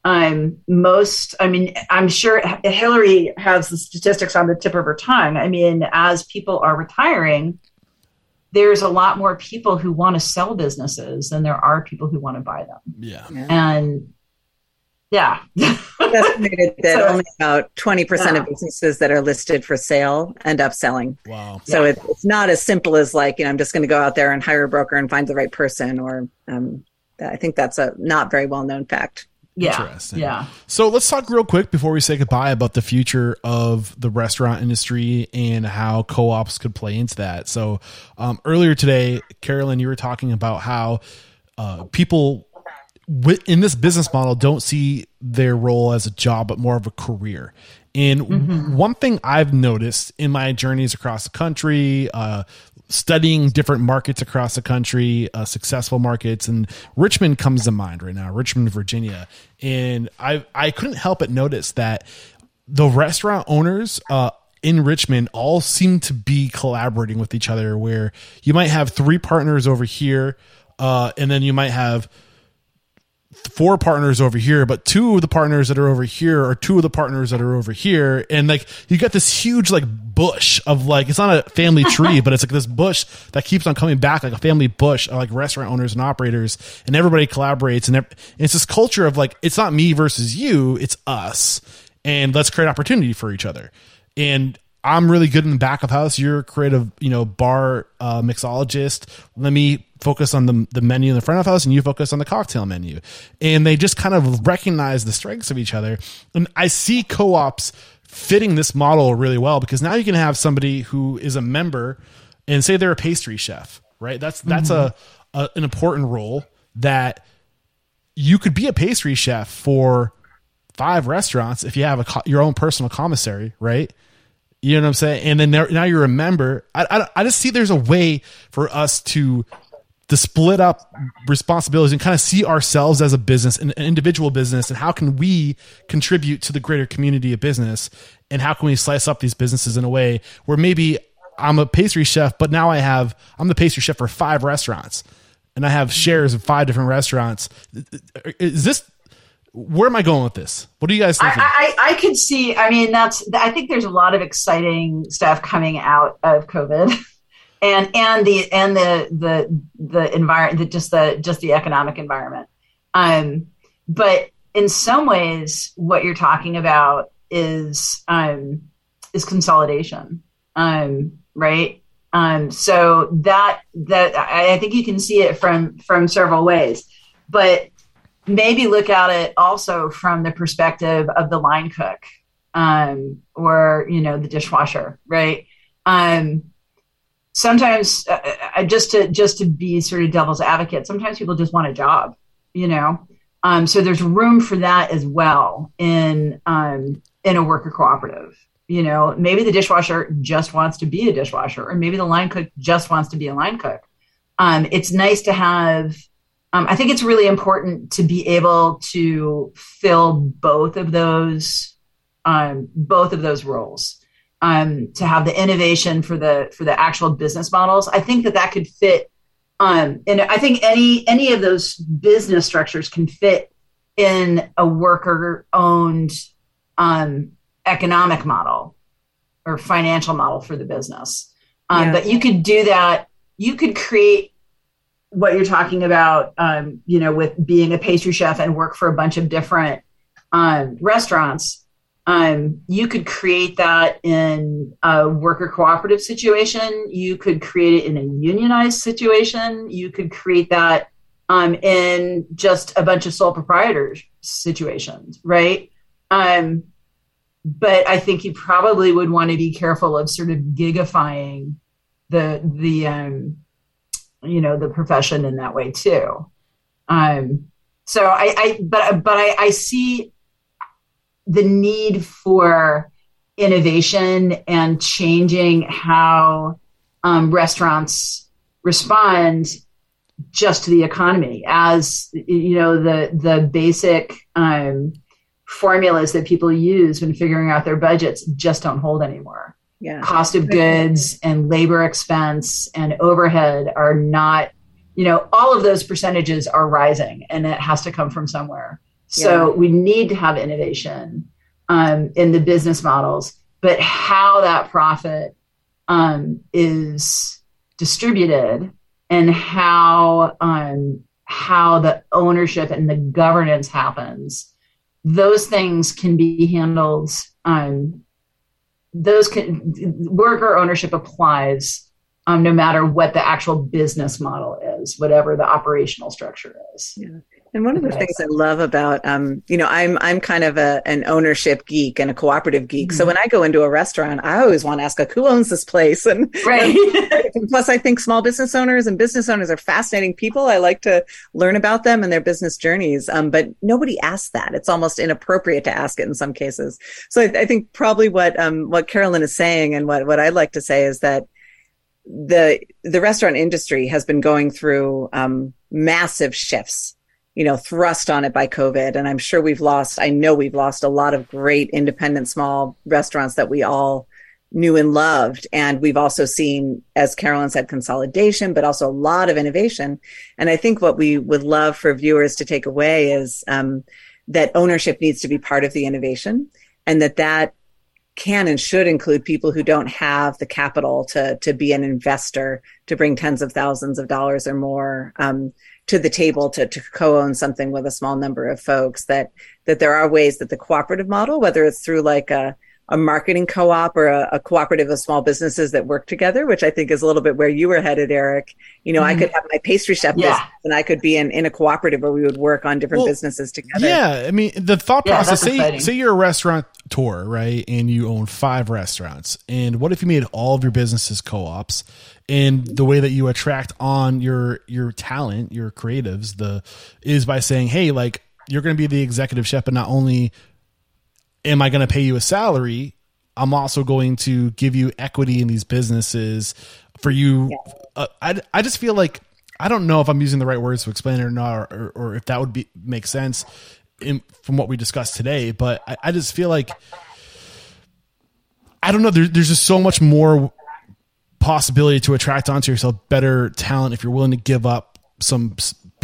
um, most, I mean, I'm sure Hilary has the statistics on the tip of her tongue. I mean, as people are retiring, there's a lot more people who want to sell businesses than there are people who want to buy them. Yeah. And yeah. estimated [laughs] that so, only about 20% yeah. of businesses that are listed for sale end up selling. Wow. So yeah. it's not as simple as like, you know, I'm just going to go out there and hire a broker and find the right person or um, I think that's a not very well known fact. Yeah. Interesting. Yeah. So let's talk real quick before we say goodbye about the future of the restaurant industry and how co-ops could play into that. So um, earlier today, Carolyn, you were talking about how uh, people in this business model don't see their role as a job, but more of a career. And mm-hmm. one thing I've noticed in my journeys across the country, uh, studying different markets across the country, uh, successful markets, and Richmond comes to mind right now, Richmond, Virginia. And I I couldn't help but notice that the restaurant owners uh, in Richmond all seem to be collaborating with each other. Where you might have three partners over here, uh, and then you might have four partners over here, but two of the partners that are over here are two of the partners that are over here. And like, you got this huge like bush of like, it's not a family [laughs] tree, but it's like this bush that keeps on coming back, like a family bush of like restaurant owners and operators and everybody collaborates. And it's this culture of like, it's not me versus you, it's us. And let's create opportunity for each other. And I'm really good in the back of house. You're a creative, you know, bar uh, mixologist. Let me focus on the, the menu in the front of house and you focus on the cocktail menu. And they just kind of recognize the strengths of each other. And I see co-ops fitting this model really well because now you can have somebody who is a member and say they're a pastry chef, right? That's, that's mm-hmm. a, a, an important role that you could be a pastry chef for five restaurants if you have a, your own personal commissary, right? You know what I'm saying? And then now you remember. I, I, I just see there's a way for us to to split up responsibilities and kind of see ourselves as a business, an, an individual business, and how can we contribute to the greater community of business, and how can we slice up these businesses in a way where maybe I'm a pastry chef, but now I have I'm the pastry chef for five restaurants, and I have shares of five different restaurants. Is this where am I going with this? What do you guys think? I, I, I, could see. I mean, that's. I think there's a lot of exciting stuff coming out of COVID, [laughs] and and the and the the the environment, just the just the economic environment. Um, but in some ways, what you're talking about is um is consolidation. Um, right. Um, so that that I, I think you can see it from from several ways, but maybe look at it also from the perspective of the line cook. um, or you know the dishwasher, right? Um, sometimes uh, uh, just to just to be sort of devil's advocate, sometimes people just want a job, you know. Um, so there's room for that as well in um, in a worker cooperative. You know, maybe the dishwasher just wants to be a dishwasher, or maybe the line cook just wants to be a line cook. Um, it's nice to have. Um, I think it's really important to be able to fill both of those um, both of those roles. Um, to have the innovation for the for the actual business models, I think that that could fit um, and I think any any of those business structures can fit in a worker owned um, economic model or financial model for the business. Um, yeah. But you could do that. You could create what you're talking about, um, you know, with being a pastry chef and work for a bunch of different um, restaurants. Um, you could create that in a worker cooperative situation. You could create it in a unionized situation. You could create that um, in just a bunch of sole proprietors situations, right? Um, but I think you probably would want to be careful of sort of gigifying the the um, you know the profession in that way too. Um, so I, I but but I, I see the need for innovation and changing how um, restaurants respond just to the economy as you know the the basic um, formulas that people use when figuring out their budgets just don't hold anymore yeah. cost of goods and labor expense and overhead are not you know all of those percentages are rising and it has to come from somewhere so yeah. we need to have innovation um, in the business models but how that profit um, is distributed and how um, how the ownership and the governance happens those things can be handled um, those can worker ownership applies um, no matter what the actual business model is whatever the operational structure is yeah. And one of the things I love about, um, you know, I'm I'm kind of a, an ownership geek and a cooperative geek. Mm-hmm. So when I go into a restaurant, I always want to ask, like, who owns this place? And, right. [laughs] and plus, I think small business owners and business owners are fascinating people. I like to learn about them and their business journeys. Um, but nobody asks that. It's almost inappropriate to ask it in some cases. So I, I think probably what um, what Carolyn is saying and what what I'd like to say is that the the restaurant industry has been going through um, massive shifts you know, thrust on it by COVID. And I'm sure we've lost, I know we've lost a lot of great independent small restaurants that we all knew and loved. And we've also seen, as Carolyn said, consolidation, but also a lot of innovation. And I think what we would love for viewers to take away is um, that ownership needs to be part of the innovation and that that can and should include people who don't have the capital to to be an investor to bring tens of thousands of dollars or more um, to the table to, to co-own something with a small number of folks that that there are ways that the cooperative model whether it's through like a a marketing co-op or a, a, cooperative of small businesses that work together, which I think is a little bit where you were headed, Eric. You know, mm-hmm. I could have my pastry chef yeah. business and I could be in, in a cooperative where we would work on different well, businesses together. Yeah. I mean, the thought yeah, process, say, say you're a restaurant tour, right? And you own five restaurants. And what if you made all of your businesses co-ops and the way that you attract on your your talent, your creatives, the is by saying, "Hey, like you're going to be the executive chef, but not only am I going to pay you a salary, I'm also going to give you equity in these businesses for you." Yeah. Uh, I I just feel like I don't know if I'm using the right words to explain it or not, or, or, if that would be make sense in, from what we discussed today. But I, I just feel like I don't know. There, there's just so much more possibility to attract onto yourself better talent if you're willing to give up some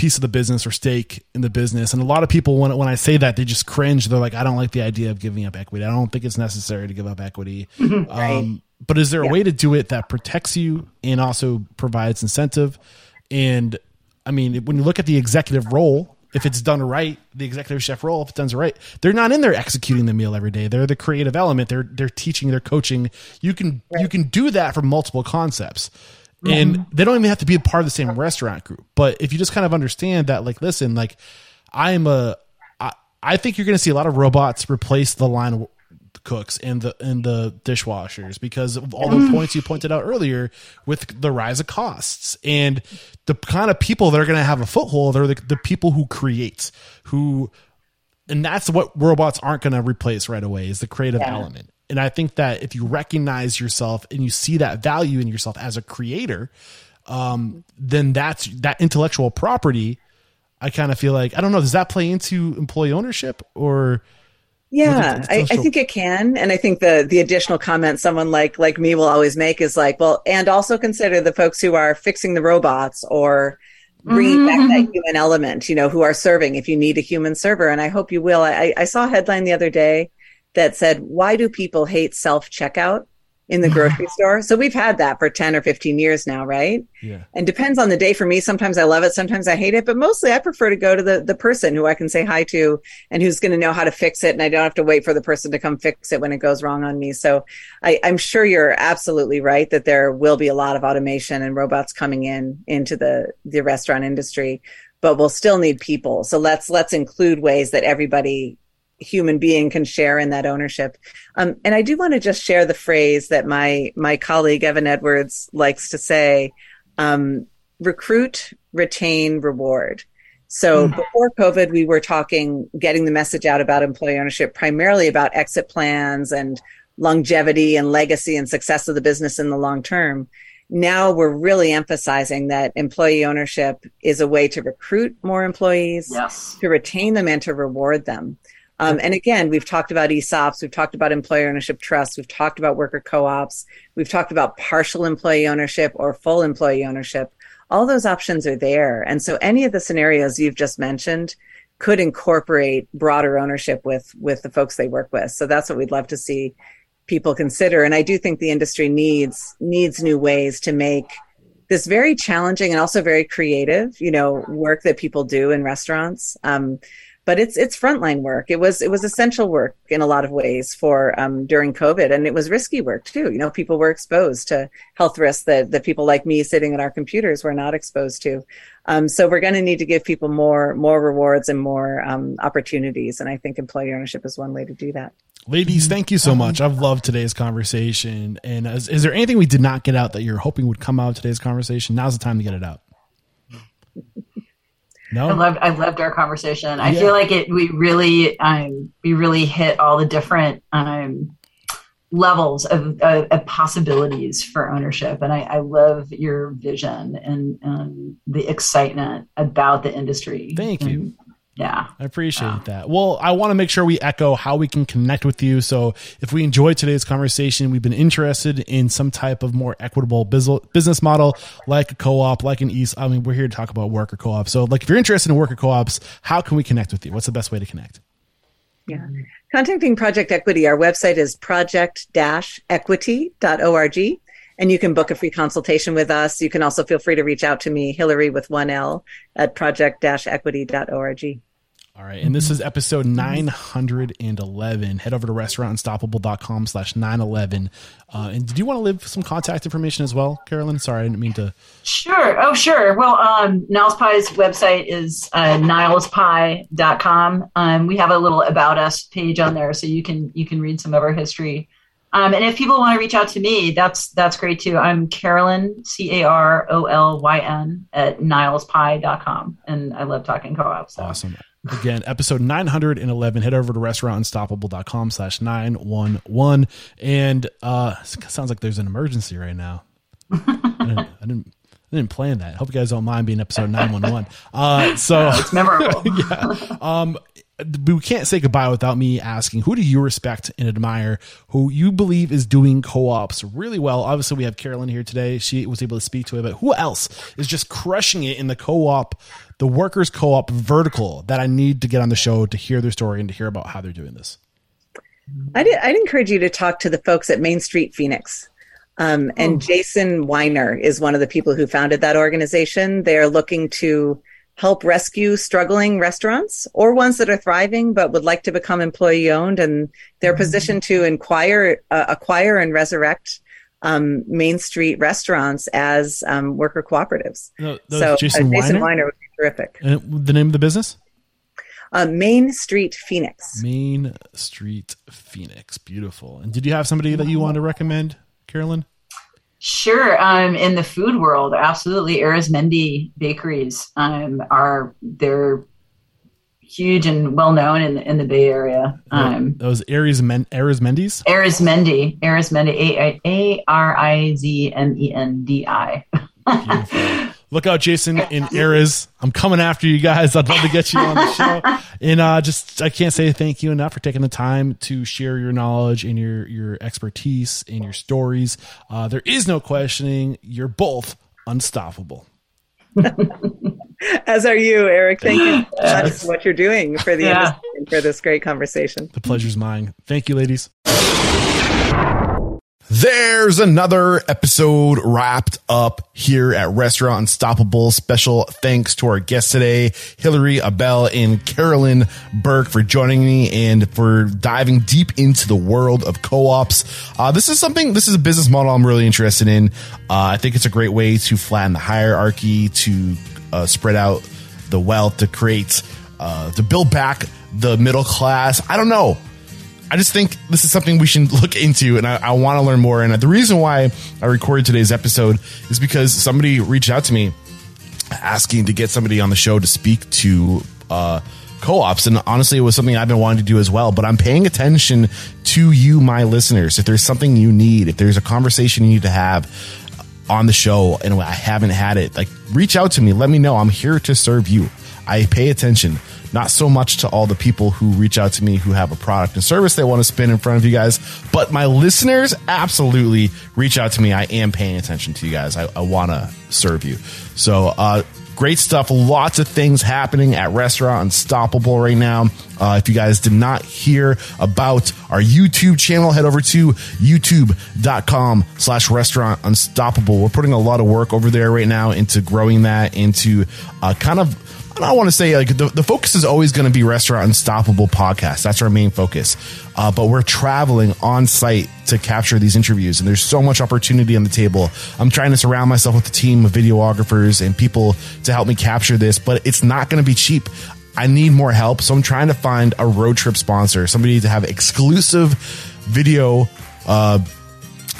piece of the business or stake in the business. And a lot of people, when when I say that, they just cringe. They're like, I don't like the idea of giving up equity. I don't think it's necessary to give up equity. [laughs] right. um, but is there a yeah. way to do it that protects you and also provides incentive? And I mean, when you look at the executive role, if it's done right, the executive chef role, if it's done right, they're not in there executing the meal every day. They're the creative element. They're they're teaching, they're coaching. You can right. you can do that for multiple concepts. Mm-hmm. And they don't even have to be a part of the same restaurant group. But if you just kind of understand that, like, listen, like I am a I, I think you're gonna see a lot of robots replace the line cooks and the and the dishwashers because of all the points you pointed out earlier with the rise of costs and the kind of people that are going to have a foothold are the, the people who create who and that's what robots aren't going to replace right away is the creative Yeah. element and i think that if you recognize yourself and you see that value in yourself as a creator um then that's that intellectual property i kind of feel like i don't know does that play into employee ownership or Yeah, I, I think it can, and I think the the additional comment someone like like me will always make is like, well, and also consider the folks who are fixing the robots or bringing back that human element, you know, who are serving. If you need a human server, and I hope you will. I, I saw a headline the other day that said, "Why do people hate self checkout in the grocery [laughs] store?" So we've had that for ten or fifteen years now, right? yeah and depends on the day for me sometimes i love it sometimes i hate it but mostly i prefer to go to the the person who i can say hi to and who's going to know how to fix it and i don't have to wait for the person to come fix it when it goes wrong on me so I, i'm sure you're absolutely right that there will be a lot of automation and robots coming in into the the restaurant industry but we'll still need people so let's let's include ways that everybody human being can share in that ownership. Um, and I do want to just share the phrase that my my colleague Evan Edwards likes to say: um, recruit, retain, reward. So before COVID, we were talking, getting the message out about employee ownership, primarily about exit plans and longevity and legacy and success of the business in the long term. Now we're really emphasizing that employee ownership is a way to recruit more employees, Yes. to retain them and to reward them. Um, and again, we've talked about ESOPs, we've talked about employee ownership trusts, we've talked about worker co-ops, we've talked about partial employee ownership or full employee ownership. All those options are there. And so any of the scenarios you've just mentioned could incorporate broader ownership with with the folks they work with. So that's what we'd love to see people consider. And I do think the industry needs needs new ways to make this very challenging and also very creative, you know, work that people do in restaurants. Um, but it's it's frontline work. It was it was essential work in a lot of ways for um, during COVID, and it was risky work too. You know, people were exposed to health risks that that people like me sitting at our computers were not exposed to. Um, so we're going to need to give people more more rewards and more um, opportunities, and I think employee ownership is one way to do that. Ladies, thank you so much. I've loved today's conversation. And is, is there anything we did not get out that you're hoping would come out of today's conversation? Now's the time to get it out. No? I loved I loved our conversation. I Yeah. feel like it we really um we really hit all the different um levels of, of, of possibilities for ownership and I, I love your vision and, and the excitement about the industry. Thank you. And, yeah. I appreciate that. Well, I want to make sure we echo how we can connect with you. So, if we enjoyed today's conversation, we've been interested in some type of more equitable business model, like a co-op, like an ESOP. I mean, we're here to talk about worker co-op. So, like, if you're interested in worker co-ops, how can we connect with you? What's the best way to connect? Yeah. Contacting Project Equity, our website is project-equity.org. And you can book a free consultation with us. You can also feel free to reach out to me, Hilary with one L at project-equity.org. All right. And this is episode 911. Head over to restaurantunstoppable.com slash 911. Uh, and did you want to leave some contact information as well, Carolyn? Sorry, I didn't mean to. Sure. Oh, sure. Well, um, Niles Pie's website is uh, nilespie.com. Um, we have a little about us page on there, so you can you can read some of our history. Um, and if people want to reach out to me, that's that's great too. I'm Carolyn C A R O L Y N at nilespie.com, and I love talking co-ops. So. Awesome. Again, episode 911. Head over to restaurantunstoppable.com slash 911. And uh, sounds like there's an emergency right now. I, didn't, I, didn't, I didn't plan that. Hope you guys don't mind being episode 911. Uh, so, [laughs] It's memorable. [laughs] yeah. Um, we can't say goodbye without me asking who do you respect and admire who you believe is doing co-ops really well obviously we have carolyn here today she was able to speak to it but who else is just crushing it in the co-op the workers co-op vertical that i need to get on the show to hear their story and to hear about how they're doing this I'd, I'd encourage you to talk to the folks at Main Street Phoenix. Um, and Jason Wiener is one of the people who founded that organization. They're looking to help rescue struggling restaurants or ones that are thriving but would like to become employee owned. And they're positioned to inquire, uh, acquire and resurrect um, Main Street restaurants as um, worker cooperatives. No, so jason, uh, Jason Wiener, Wiener would be terrific. And the name of the business Uh, Main Street Phoenix. Main Street Phoenix. Beautiful. And did you have somebody that you want to recommend, Carolyn? Sure. Um, in the food world, absolutely. Arizmendi bakeries um, are they're huge and well known in in the Bay Area. Um, Those Aries Men Arizmendi's? Arizmendi, Arizmendi, A R I Z M E N D I. [laughs] Beautiful. Look out, Jason in Aries. I'm coming after you guys. I'd love to get you on the show. And uh, just, I can't say thank you enough for taking the time to share your knowledge and your your expertise and your stories. Uh, there is no questioning. You're both unstoppable. [laughs] As are you, Eric. Thank you so for what you're doing for the Yeah. industry and for this great conversation. The pleasure's mine. Thank you, ladies. There's another episode wrapped up here at Restaurant Unstoppable. Special thanks to our guests today, Hilary Abel and Carolyn Burke for joining me and for diving deep into the world of co-ops. Uh, this is something, this is a business model I'm really interested in. Uh, I think it's a great way to flatten the hierarchy, to uh, spread out the wealth, to create, uh, to build back the middle class. I don't know. I just think this is something we should [laughs] look into, and I, I want to learn more. And the reason why I recorded today's episode is because somebody reached out to me asking to get somebody on the show to speak to uh, co-ops, and honestly, it was something I've been wanting to do as well. But I'm paying attention to you, my listeners. If there's something you need, if there's a conversation you need to have on the show, and I haven't had it, like reach out to me. Let me know. I'm here to serve you. I pay attention not so much to all the people who reach out to me who have a product and service they want to spin in front of you guys, but my listeners absolutely reach out to me. I am paying attention to you guys. I, I want to serve you. So, uh, great stuff. Lots of things happening at Restaurant Unstoppable right now. Uh, if you guys did not hear about our YouTube channel, head over to youtube.com slash restaurant unstoppable. We're putting a lot of work over there right now into growing that into uh, kind of I want to say like the, the focus is always going to be restaurant unstoppable podcast. That's our main focus. Uh, but we're traveling on site to capture these interviews and there's so much opportunity on the table. I'm trying to surround myself with a team of videographers and people to help me capture this, but it's not going to be cheap. I need more help. So I'm trying to find a road trip sponsor, somebody to have exclusive video, uh,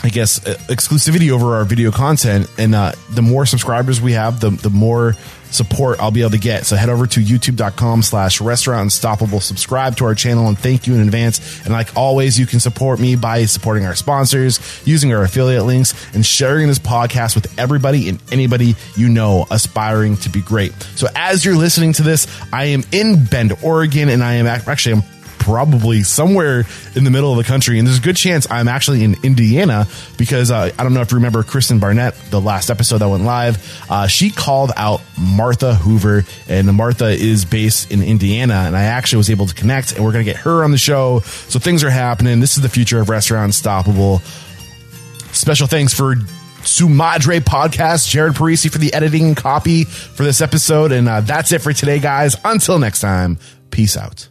I guess exclusivity over our video content. And uh, the more subscribers we have, the the more support I'll be able to get. So head over to youtube.com slash restaurant unstoppable, subscribe to our channel and thank you in advance. And like always, you can support me by supporting our sponsors, using our affiliate links and sharing this podcast with everybody and anybody you know aspiring to be great. So as you're listening to this, I am in Bend, Oregon, and I am actually, I'm probably somewhere in the middle of the country. And there's a good chance I'm actually in Indiana because uh, I don't know if you remember Kristen Barnett, the last episode that went live. Uh, she called out Martha Hoover, and Martha is based in Indiana. And I actually was able to connect, and we're going to get her on the show. So things are happening. This is the future of Restaurant Unstoppable. Special thanks for Sumadre podcast, Jared Parisi for the editing copy for this episode. And uh, that's it for today, guys. Until next time, peace out.